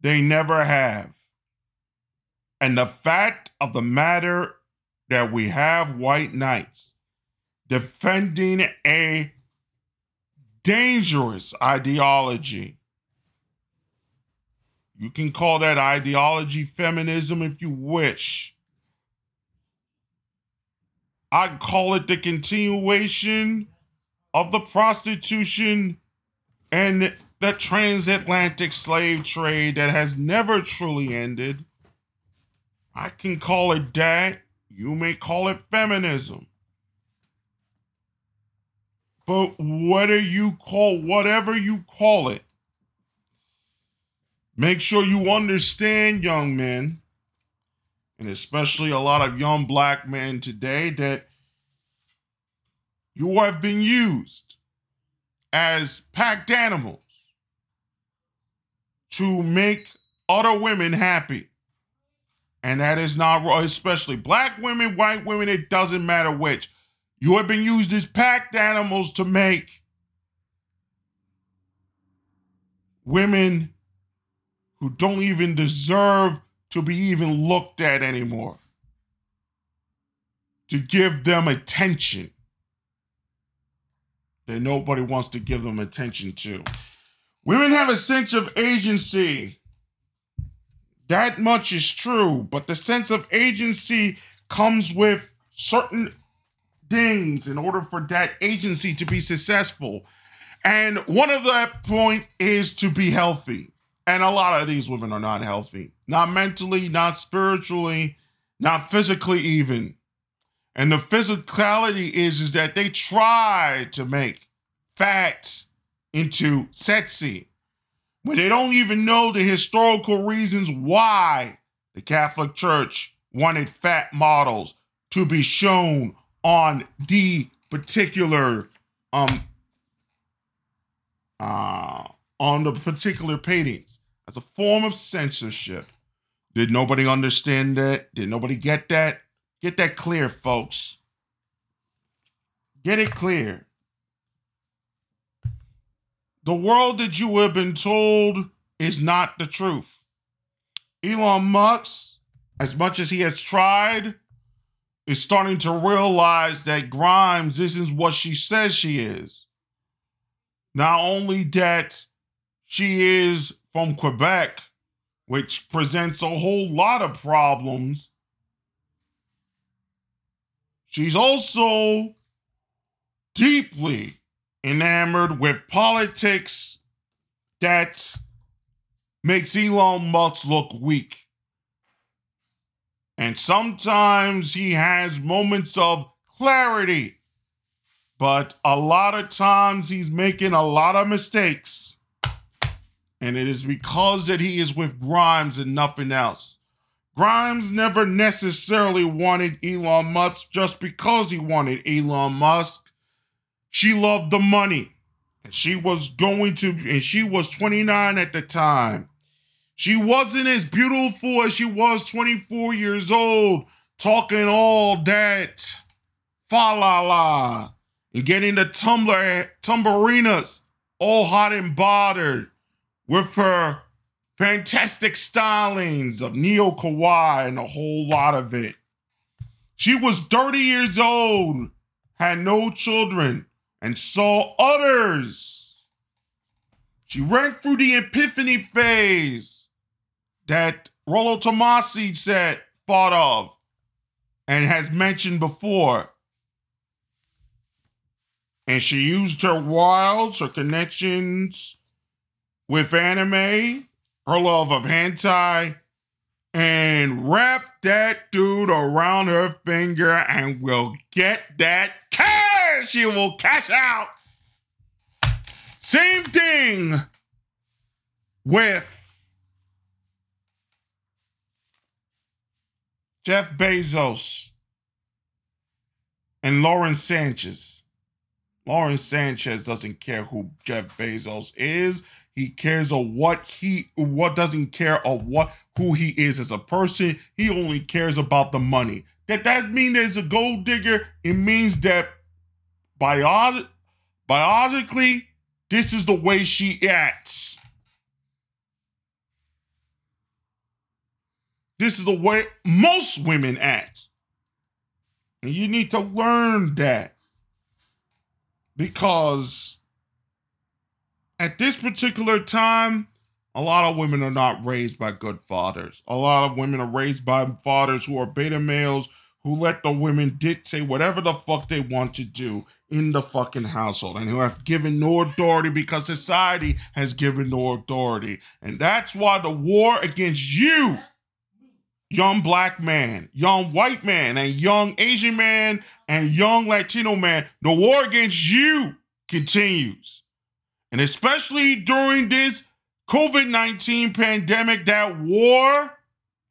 Speaker 1: They never have. And the fact of the matter that we have white knights defending a dangerous ideology you can call that ideology feminism if you wish. I'd call it the continuation of the prostitution and the transatlantic slave trade that has never truly ended. I can call it that. You may call it feminism. But whether you call whatever you call it, Make sure you understand, young men, and especially a lot of young black men today, that you have been used as packed animals to make other women happy. And that is not wrong, especially black women, white women, it doesn't matter which. You have been used as packed animals to make women who don't even deserve to be even looked at anymore. To give them attention that nobody wants to give them attention to. Women have a sense of agency. That much is true, but the sense of agency comes with certain things in order for that agency to be successful. And one of that point is to be healthy. And a lot of these women are not healthy, not mentally, not spiritually, not physically even. And the physicality is, is that they try to make fat into sexy when they don't even know the historical reasons why the Catholic Church wanted fat models to be shown on the particular um uh on the particular paintings as a form of censorship. Did nobody understand that? Did nobody get that? Get that clear, folks. Get it clear. The world that you have been told is not the truth. Elon Musk, as much as he has tried, is starting to realize that Grimes isn't what she says she is. Not only that she is from Quebec, which presents a whole lot of problems, she's also deeply enamored with politics that makes Elon Musk look weak. And sometimes he has moments of clarity, but a lot of times he's making a lot of mistakes. And it is because that he is with Grimes and nothing else. Grimes never necessarily wanted Elon Musk just because he wanted Elon Musk. She loved the money. And she was going to, and she was 29 at the time. She wasn't as beautiful as she was 24 years old, talking all that fa la la and getting the tumbler tumberinas all hot and bothered with her fantastic stylings of Neo Kawaii and a whole lot of it. She was 30 years old, had no children, and saw others. She went through the epiphany phase that Rollo Tomassi said, thought of, and has mentioned before. And she used her wilds, her connections with anime, her love of hentai, and wrap that dude around her finger and we'll get that cash. She will cash out. Same thing with Jeff Bezos and Lauren Sanchez. Lauren Sanchez doesn't care who Jeff Bezos is. He cares of what he what doesn't care of what who he is as a person. He only cares about the money. That doesn't mean there's a gold digger. It means that bio- biologically, this is the way she acts. This is the way most women act. And you need to learn that. Because at this particular time, a lot of women are not raised by good fathers. A lot of women are raised by fathers who are beta males who let the women dictate whatever the fuck they want to do in the fucking household and who have given no authority because society has given no authority. And that's why the war against you, young black man, young white man, and young Asian man, and young Latino man, the war against you continues. And especially during this COVID 19 pandemic, that war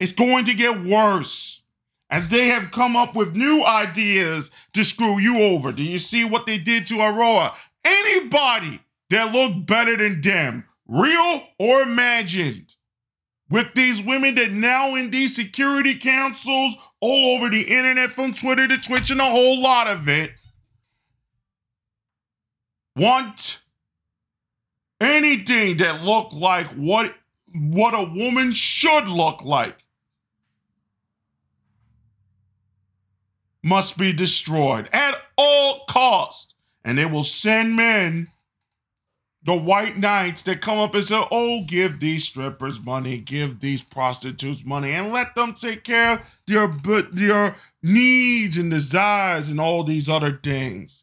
Speaker 1: is going to get worse as they have come up with new ideas to screw you over. Do you see what they did to Aurora? Anybody that looked better than them, real or imagined, with these women that now in these security councils all over the internet, from Twitter to Twitch, and a whole lot of it, want anything that looked like what what a woman should look like must be destroyed at all cost. And they will send men the white knights that come up and say oh give these strippers money give these prostitutes money and let them take care of their their needs and desires and all these other things.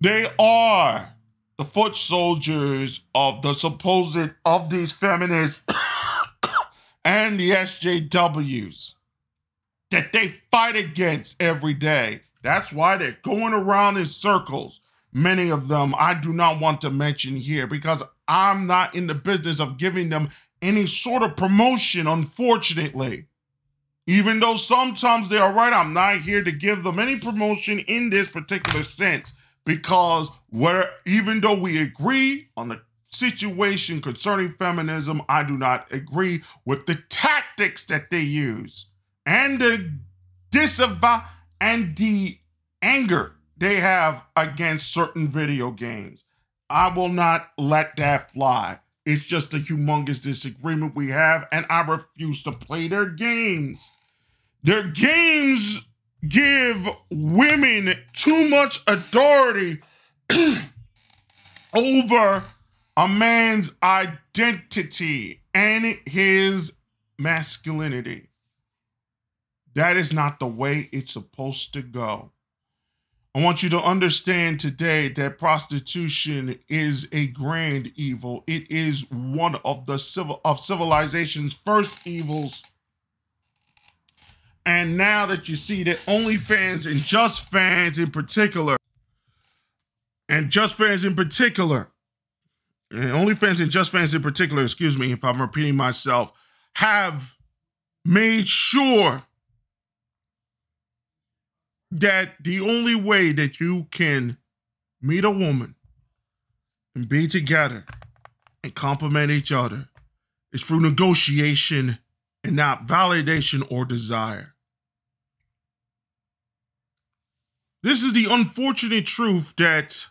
Speaker 1: They are the foot soldiers of the supposed of these feminists [COUGHS] and the SJWs that they fight against every day. That's why they're going around in circles. Many of them I do not want to mention here because I'm not in the business of giving them any sort of promotion, unfortunately. Even though sometimes they are right, I'm not here to give them any promotion in this particular sense because where even though we agree on the situation concerning feminism, I do not agree with the tactics that they use and the disavow and the anger they have against certain video games. I will not let that fly. It's just a humongous disagreement we have, and I refuse to play their games. Their games give women too much authority [CLEARS THROAT] over a man's identity and his masculinity. That is not the way it's supposed to go. I want you to understand today that prostitution is a grand evil. It is one of the civil of civilization's first evils and now that you see that OnlyFans and Just Fans in particular, and Just Fans in particular, and OnlyFans and Just Fans in particular, excuse me if I'm repeating myself, have made sure that the only way that you can meet a woman and be together and complement each other is through negotiation and not validation or desire. This is the unfortunate truth that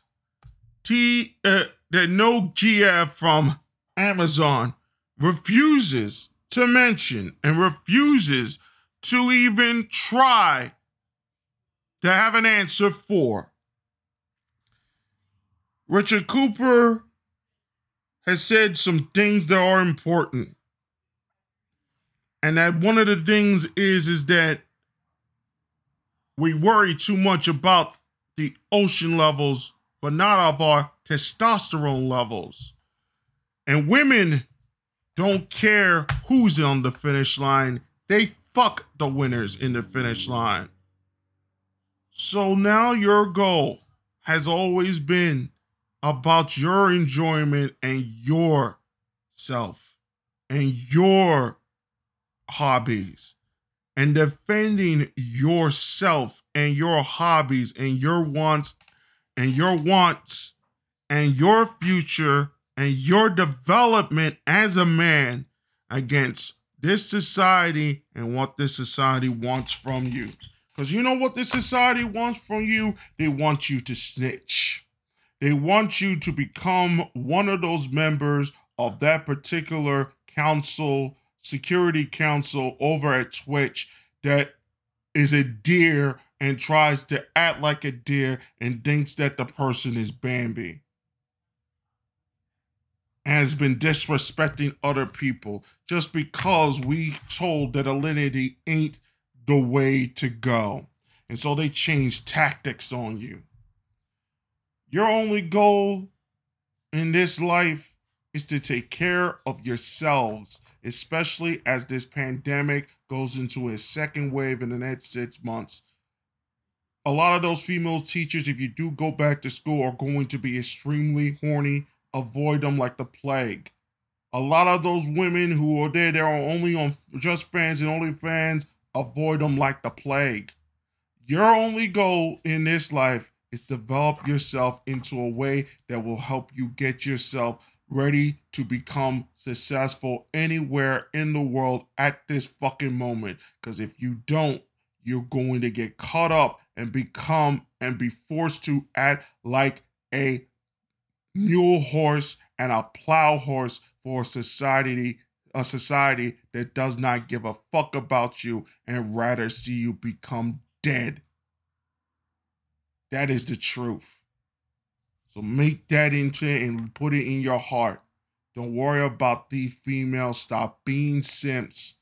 Speaker 1: T uh, that no GF from Amazon refuses to mention and refuses to even try to have an answer for. Richard Cooper has said some things that are important. And that one of the things is is that we worry too much about the ocean levels, but not of our testosterone levels. And women don't care who's on the finish line, they fuck the winners in the finish line. So now your goal has always been about your enjoyment and your self and your hobbies and defending yourself and your hobbies and your wants and your wants and your future and your development as a man against this society and what this society wants from you. Because you know what this society wants from you? They want you to snitch. They want you to become one of those members of that particular council security council over at Twitch that is a deer and tries to act like a deer and thinks that the person is Bambi. Has been disrespecting other people just because we told that alinity ain't the way to go. And so they change tactics on you. Your only goal in this life is to take care of yourselves especially as this pandemic goes into a second wave in the next six months. A lot of those female teachers, if you do go back to school, are going to be extremely horny. Avoid them like the plague. A lot of those women who are there, they're only on Just Fans and only fans. avoid them like the plague. Your only goal in this life is develop yourself into a way that will help you get yourself ready to become successful anywhere in the world at this fucking moment. Because if you don't, you're going to get caught up and become and be forced to act like a mule horse and a plow horse for society a society that does not give a fuck about you and rather see you become dead. That is the truth. So make that into and put it in your heart. Don't worry about these females. Stop being simps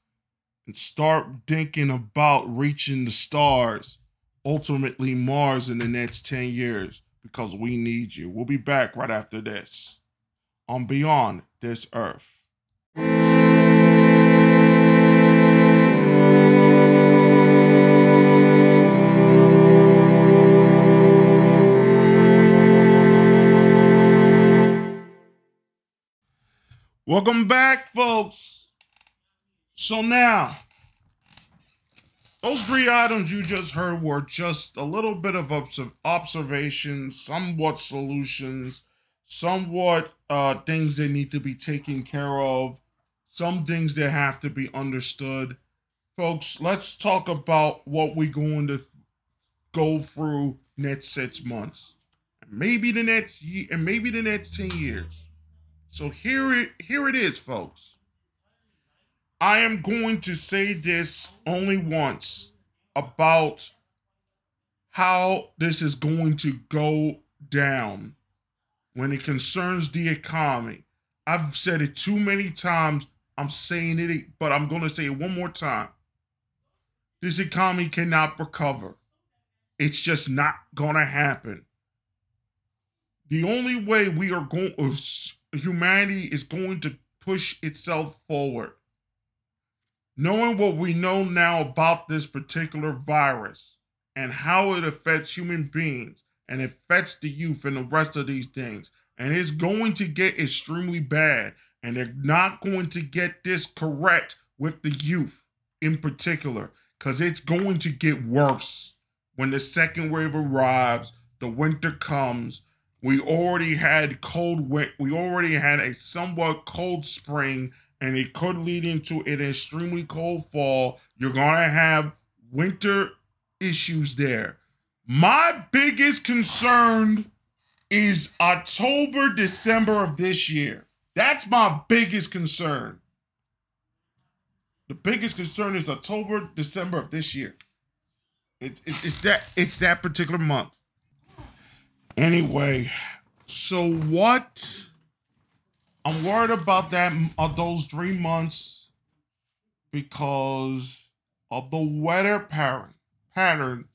Speaker 1: and start thinking about reaching the stars, ultimately Mars in the next 10 years, because we need you. We'll be back right after this on Beyond This Earth. Welcome back, folks. So now, those three items you just heard were just a little bit of observations, somewhat solutions, somewhat uh, things that need to be taken care of, some things that have to be understood. Folks, let's talk about what we're going to go through next six months, maybe the next year, and maybe the next ten years. So here it here it is, folks. I am going to say this only once about how this is going to go down when it concerns the economy. I've said it too many times. I'm saying it, but I'm going to say it one more time. This economy cannot recover. It's just not going to happen. The only way we are going uh, humanity is going to push itself forward. Knowing what we know now about this particular virus and how it affects human beings and affects the youth and the rest of these things, and it's going to get extremely bad, and they're not going to get this correct with the youth in particular, because it's going to get worse when the second wave arrives, the winter comes, we already had cold we already had a somewhat cold spring and it could lead into an extremely cold fall. You're gonna have winter issues there. My biggest concern is october december of this year. That's my biggest concern. The biggest concern is october december of this year. It's, it's, it's that it's that particular month. Anyway, so what? I'm worried about that of those three months because of the weather pattern patterns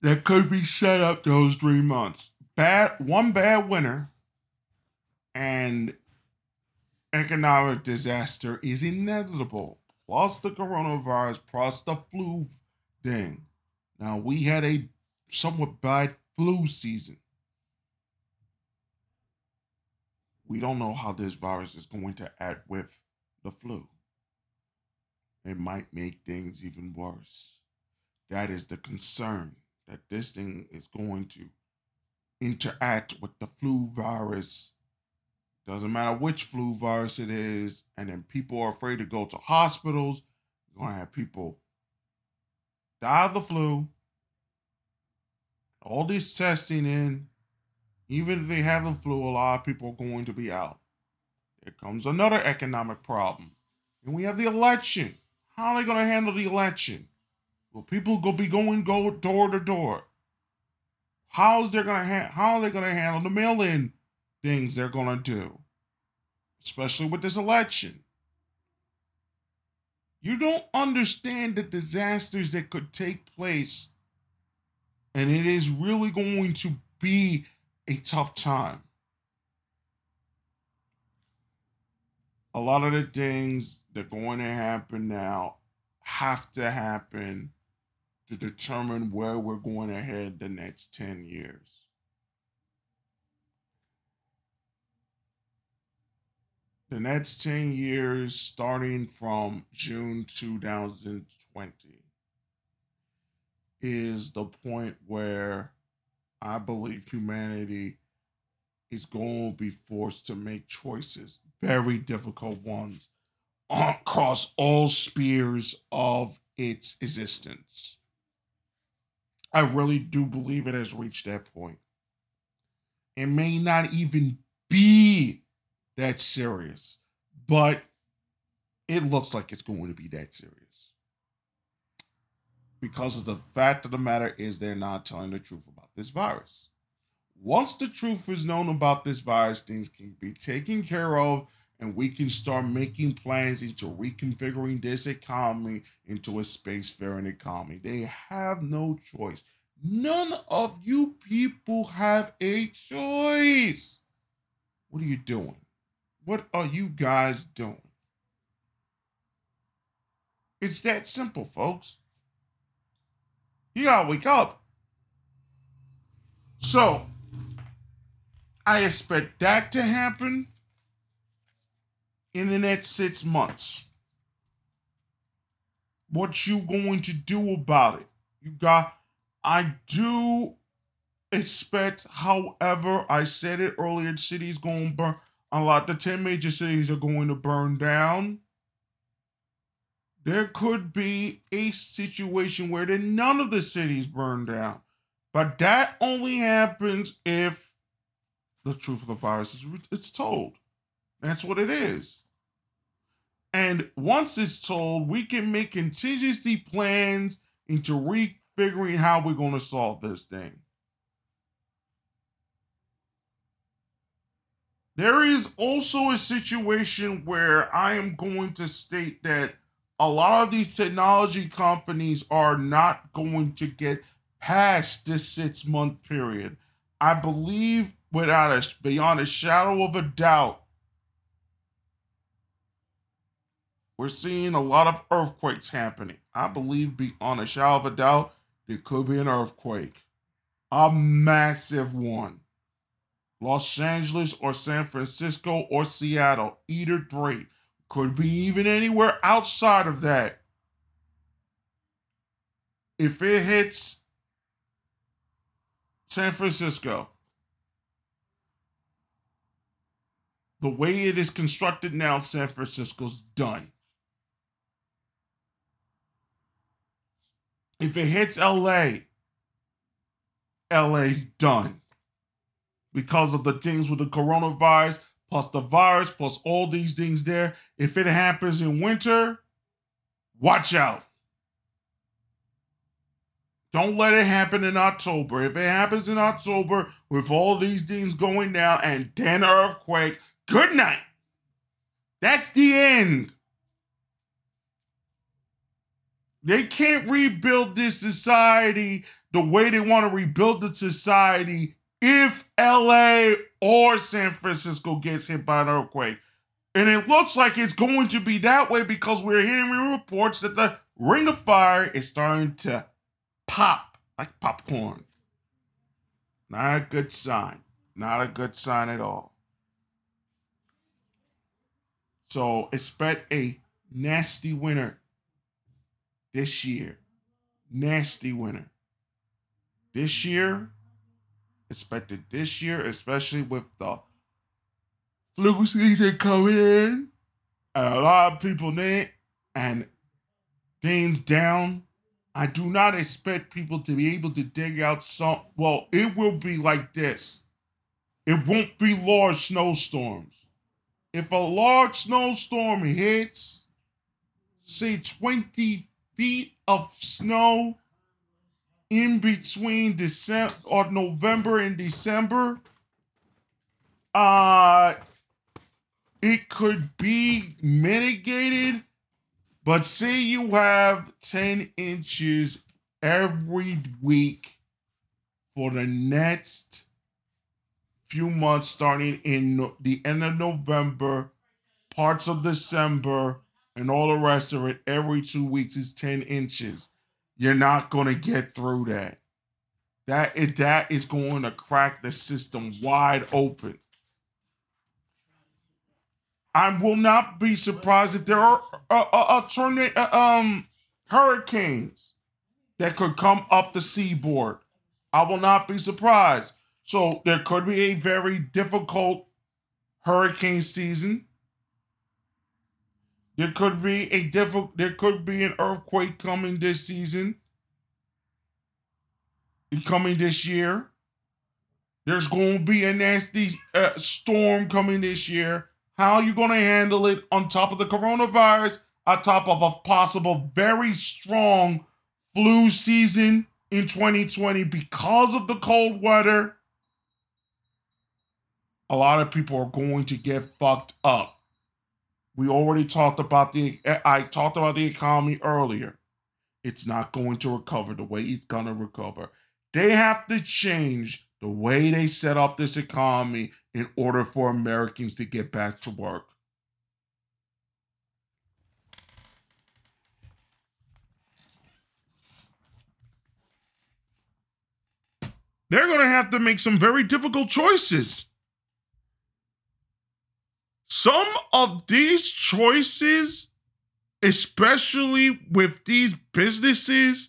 Speaker 1: that could be set up those three months. Bad one bad winter and economic disaster is inevitable. Plus the coronavirus, plus the flu thing. Now we had a somewhat bad flu season. We don't know how this virus is going to act with the flu. It might make things even worse. That is the concern that this thing is going to interact with the flu virus. Doesn't matter which flu virus it is, and then people are afraid to go to hospitals. You're going to have people die of the flu, all this testing in, even if they have the flu, a lot of people are going to be out. Here comes another economic problem. And we have the election. How are they going to handle the election? Will people go be going go door to door? How's they to ha- how are they going to handle the mail-in things they're going to do? Especially with this election. You don't understand the disasters that could take place and it is really going to be a tough time. A lot of the things that are going to happen now have to happen to determine where we're going to head the next 10 years. The next 10 years, starting from June 2020 is the point where I believe humanity is going to be forced to make choices, very difficult ones, across all spheres of its existence. I really do believe it has reached that point. It may not even be that serious, but it looks like it's going to be that serious. Because of the fact of the matter is they're not telling the truth about this virus. Once the truth is known about this virus, things can be taken care of and we can start making plans into reconfiguring this economy into a spacefaring economy. They have no choice. None of you people have a choice. What are you doing? What are you guys doing? It's that simple, folks. You gotta wake up. So, I expect that to happen in the next six months. What you going to do about it? You got. I do expect, however, I said it earlier, cities going to burn. A lot. The ten major cities are going to burn down there could be a situation where then none of the cities burn down. But that only happens if the truth of the virus is it's told. That's what it is. And once it's told, we can make contingency plans into refiguring how we're going to solve this thing. There is also a situation where I am going to state that a lot of these technology companies are not going to get past this six month period. I believe without a beyond a shadow of a doubt, we're seeing a lot of earthquakes happening. I believe beyond a shadow of a doubt, there could be an earthquake, a massive one. Los Angeles or San Francisco or Seattle, either three. Could be even anywhere outside of that. If it hits San Francisco, the way it is constructed now, San Francisco's done. If it hits LA, LA's done. Because of the things with the coronavirus, plus the virus, plus all these things there. If it happens in winter, watch out. Don't let it happen in October. If it happens in October with all these things going down and then earthquake, good night. That's the end. They can't rebuild this society the way they want to rebuild the society if LA or San Francisco gets hit by an earthquake. And it looks like it's going to be that way because we're hearing reports that the ring of fire is starting to pop like popcorn. Not a good sign. Not a good sign at all. So expect a nasty winter this year. Nasty winter. This year, expected this year, especially with the flu season coming in, and a lot of people need and things down. I do not expect people to be able to dig out some. Well, it will be like this. It won't be large snowstorms. If a large snowstorm hits, say 20 feet of snow in between December or November and December, uh it could be mitigated, but say you have 10 inches every week for the next few months, starting in the end of November, parts of December, and all the rest of it, every two weeks is 10 inches you're not going to get through that. That that is going to crack the system wide open. I will not be surprised if there are uh, uh, alternate uh, um hurricanes that could come up the seaboard. I will not be surprised. So there could be a very difficult hurricane season. There could be a difficult. There could be an earthquake coming this season. Coming this year. There's going to be a nasty uh, storm coming this year. How are you going to handle it on top of the coronavirus, on top of a possible very strong flu season in 2020 because of the cold weather? A lot of people are going to get fucked up. We already talked about the I talked about the economy earlier. It's not going to recover the way it's going to recover. They have to change the way they set up this economy in order for Americans to get back to work. They're going to have to make some very difficult choices. Some of these choices, especially with these businesses,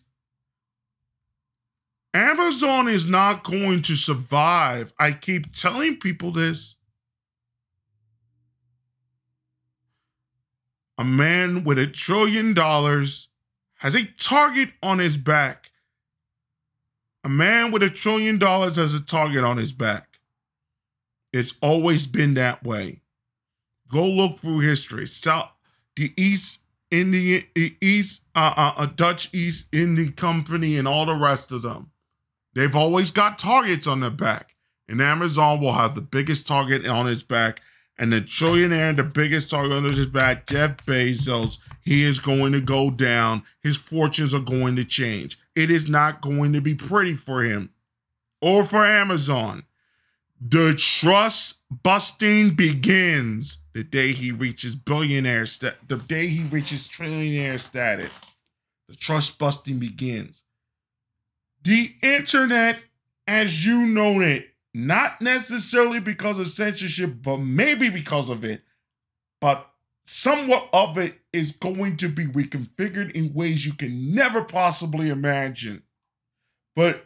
Speaker 1: Amazon is not going to survive. I keep telling people this. A man with a trillion dollars has a target on his back. A man with a trillion dollars has a target on his back. It's always been that way. Go look through history. South, the East Indian, East, uh, uh, uh, Dutch East Indian Company, and all the rest of them. They've always got targets on their back. And Amazon will have the biggest target on its back. And the trillionaire, the biggest target on his back, Jeff Bezos, he is going to go down. His fortunes are going to change. It is not going to be pretty for him or for Amazon. The trust busting begins the day he reaches billionaire sta- the day he reaches trillionaire status. The trust busting begins the internet as you know it, not necessarily because of censorship, but maybe because of it, but somewhat of it is going to be reconfigured in ways you can never possibly imagine. But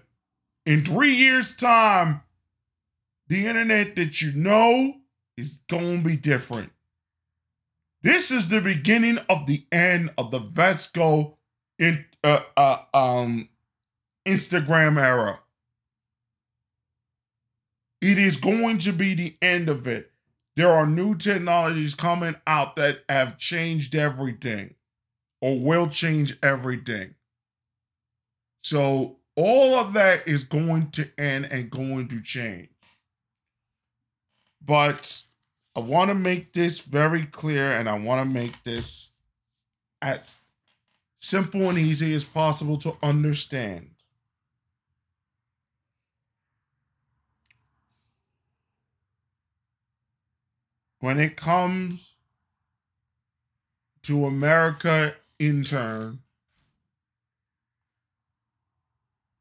Speaker 1: in three years' time, the internet that you know is going to be different. This is the beginning of the end of the VSCO in, uh, uh, um, Instagram era. It is going to be the end of it. There are new technologies coming out that have changed everything or will change everything. So, all of that is going to end and going to change. But I want to make this very clear and I want to make this as simple and easy as possible to understand. When it comes to America in turn,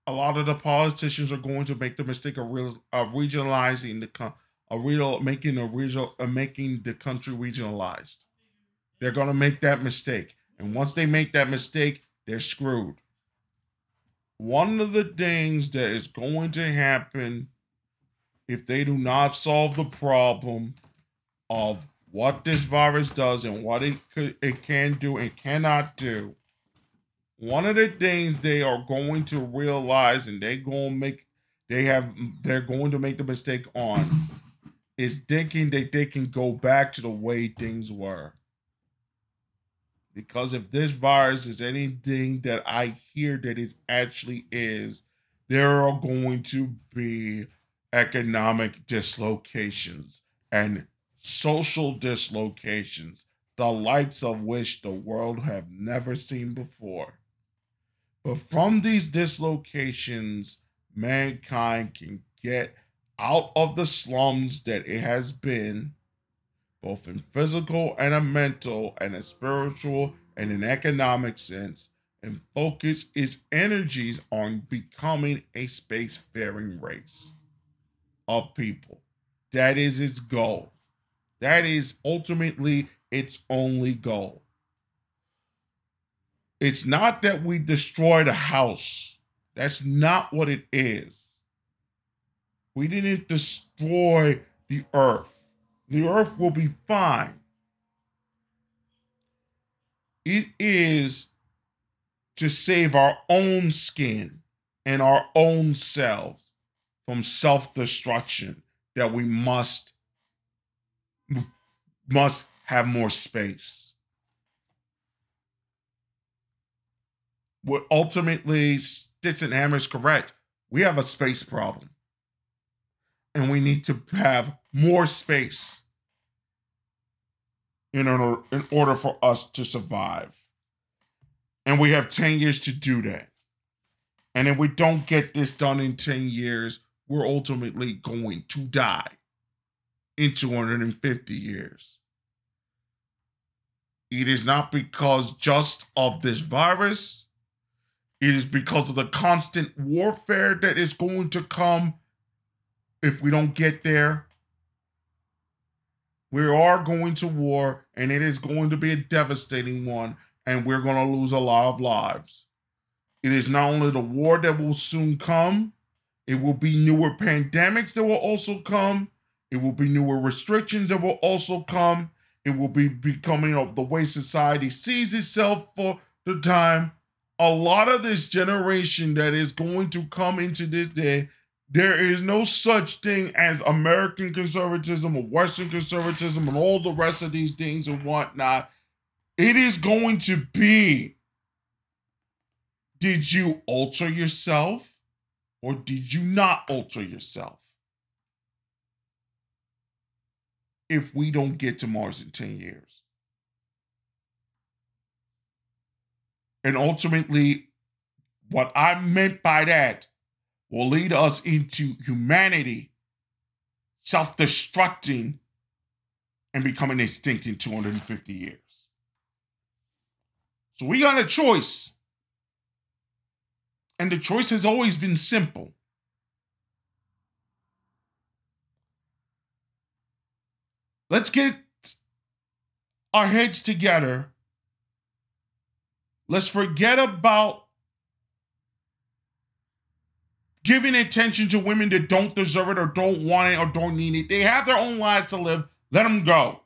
Speaker 1: a lot of the politicians are going to make the mistake of, real, of regionalizing the a real making a regional uh, making the country regionalized. They're going to make that mistake, and once they make that mistake, they're screwed. One of the things that is going to happen if they do not solve the problem of what this virus does and what it could, it can do and cannot do. One of the things they are going to realize and they going to make they have they're going to make the mistake on is thinking that they can go back to the way things were. Because if this virus is anything that I hear that it actually is, there are going to be economic dislocations and social dislocations, the likes of which the world have never seen before. But from these dislocations, mankind can get out of the slums that it has been, both in physical and a mental and a spiritual and an economic sense, and focus its energies on becoming a spacefaring race of people. That is its goal. That is ultimately its only goal. It's not that we destroy the house. That's not what it is. We didn't destroy the earth. The earth will be fine. It is to save our own skin and our own selves from self-destruction that we must must have more space. What ultimately Stitch and Hammer is correct. We have a space problem. And we need to have more space in order, in order for us to survive. And we have 10 years to do that. And if we don't get this done in 10 years, we're ultimately going to die in 250 years. It is not because just of this virus, it is because of the constant warfare that is going to come if we don't get there. We are going to war, and it is going to be a devastating one, and we're going to lose a lot of lives. It is not only the war that will soon come, it will be newer pandemics that will also come. It will be newer restrictions that will also come. It will be becoming of the way society sees itself for the time. A lot of this generation that is going to come into this day, there is no such thing as American conservatism or Western conservatism and all the rest of these things and whatnot. It is going to be did you alter yourself or did you not alter yourself? If we don't get to Mars in 10 years. And ultimately, what I meant by that will lead us into humanity self destructing and becoming extinct in 250 years. So we got a choice. And the choice has always been simple. Let's get our heads together. Let's forget about giving attention to women that don't deserve it or don't want it or don't need it. They have their own lives to live. Let them go.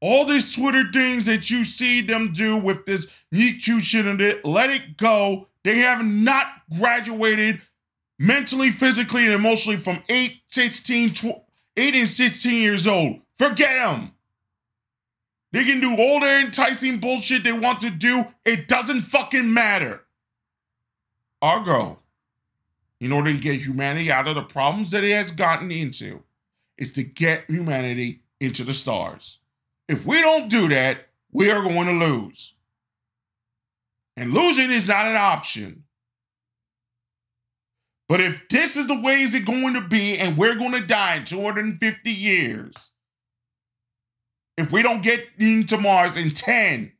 Speaker 1: All these Twitter things that you see them do with this meet cute shit and it, let it go. They have not graduated mentally, physically, and emotionally from 8, 16, 12, 8 and 16 years old. Forget them. They can do all their enticing bullshit they want to do. It doesn't fucking matter. Our goal, in order to get humanity out of the problems that it has gotten into, is to get humanity into the stars. If we don't do that, we are going to lose. And losing is not an option. But if this is the way is it going to be, and we're going to die in 250 years, if we don't get into Mars in 10,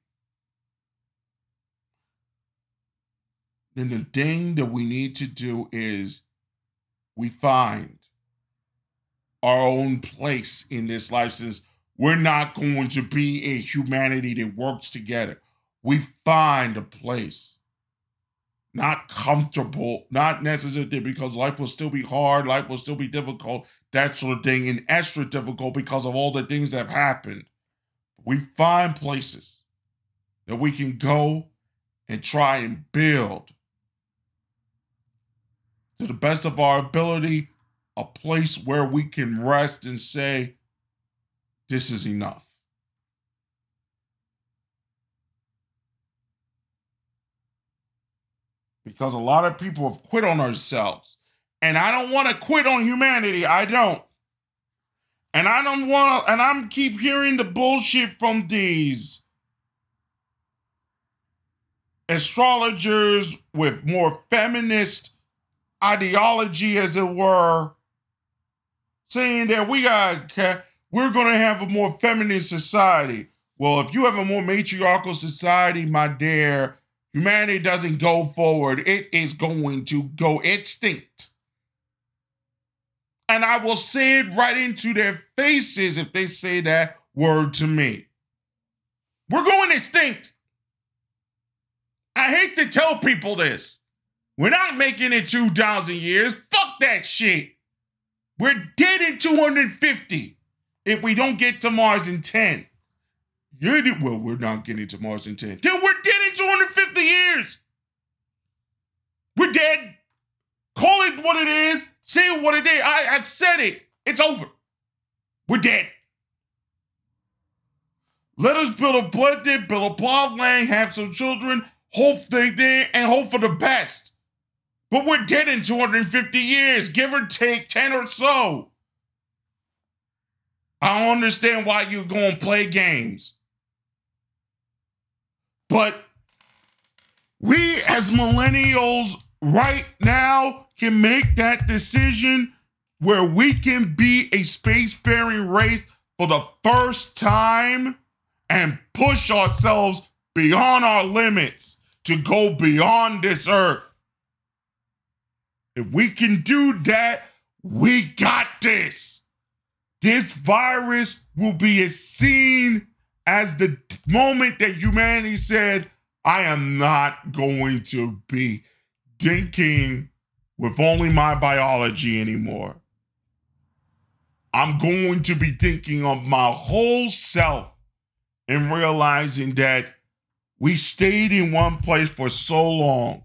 Speaker 1: then the thing that we need to do is we find our own place in this life since we're not going to be a humanity that works together we find a place. Not comfortable, not necessarily because life will still be hard, life will still be difficult, that sort of thing, and extra difficult because of all the things that have happened. We find places that we can go and try and build to the best of our ability a place where we can rest and say, This is enough. because a lot of people have quit on ourselves. And I don't want to quit on humanity. I don't. And I don't want to, and I'm keep hearing the bullshit from these astrologers with more feminist ideology, as it were, saying that we got we're going to have a more feminist society. Well, if you have a more matriarchal society, my dear, humanity doesn't go forward, it is going to go extinct. And I will say it right into their faces if they say that word to me. We're going extinct. I hate to tell people this. We're not making it 2,000 years. Fuck that shit. We're dead in 250 if we don't get to Mars in 10. Yeah, well, we're not getting to Mars in 10. Then we're dead in 250 years. We're dead. Call it what it is. See what it is. I, have said it. It's over. We're dead. Let us build a blended, build a land, have some children, hope they did, and hope for the best. But we're dead in 250 years, give or take 10 or so. I don't understand why you go and play games. But we as millennials right now can make that decision where we can be a spacefaring race for the first time and push ourselves beyond our limits to go beyond this earth. If we can do that, we got this. This virus will be as seen as the moment that humanity said, I am not going to be thinking with only my biology anymore. I'm going to be thinking of my whole self and realizing that we stayed in one place for so long.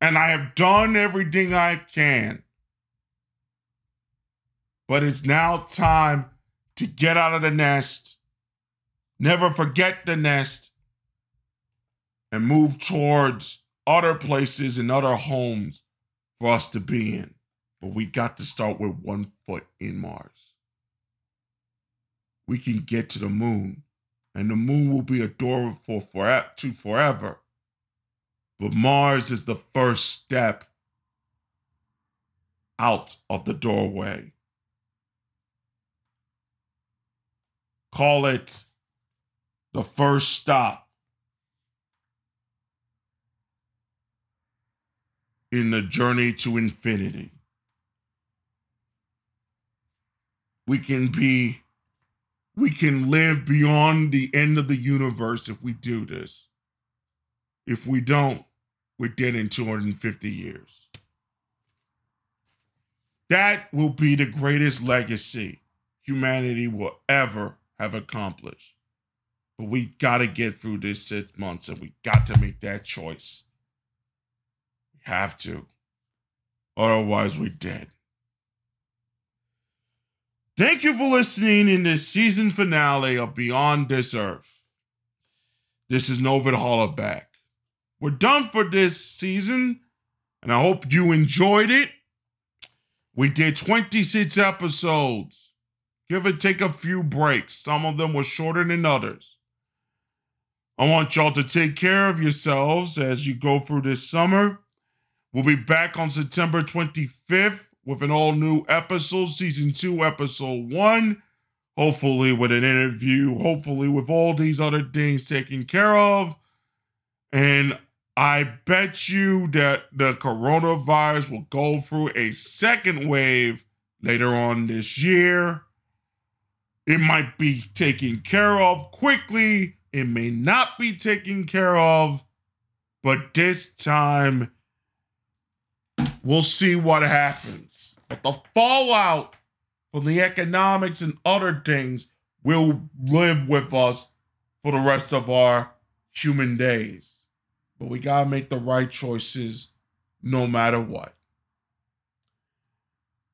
Speaker 1: And I have done everything I can. But it's now time to get out of the nest, never forget the nest, and move towards other places and other homes for us to be in. But we got to start with one foot in Mars we can get to the moon, and the moon will be a door for to forever. But Mars is the first step out of the doorway. Call it the first stop in the journey to infinity. We can be we can live beyond the end of the universe if we do this. If we don't, we're dead in 250 years. That will be the greatest legacy humanity will ever have accomplished. But we got to get through this six months and we got to make that choice. Have to. Otherwise, we're dead. Thank you for listening in this season finale of Beyond This Earth. This is Novid Hollaback. We're done for this season, and I hope you enjoyed it. We did 26 episodes. Give or take a few breaks. Some of them were shorter than others. I want y'all to take care of yourselves as you go through this summer. We'll be back on September 25th with an all new episode, season two, episode one. Hopefully, with an interview, hopefully, with all these other things taken care of. And I bet you that the coronavirus will go through a second wave later on this year. It might be taken care of quickly, it may not be taken care of, but this time we'll see what happens. But the fallout from the economics and other things will live with us for the rest of our human days. But we got to make the right choices no matter what.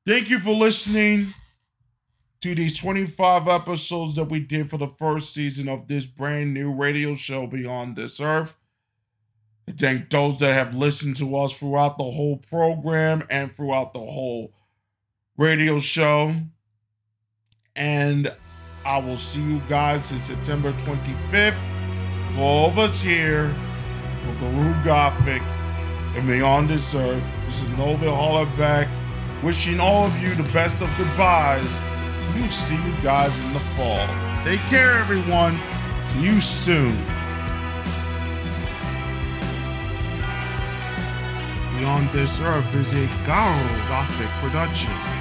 Speaker 1: Thank you for listening to these 25 episodes that we did for the first season of this brand new radio show, Beyond This Earth. I thank those that have listened to us throughout the whole program and throughout the whole radio show. And I will see you guys in September 25th. All of us here, for Guru Gothic and Beyond This Earth, this is Novid Hollaback wishing all of you the best of goodbyes. We'll see you guys in the fall. Take care, everyone. See you soon. Beyond This Earth is a Garo Gothic production.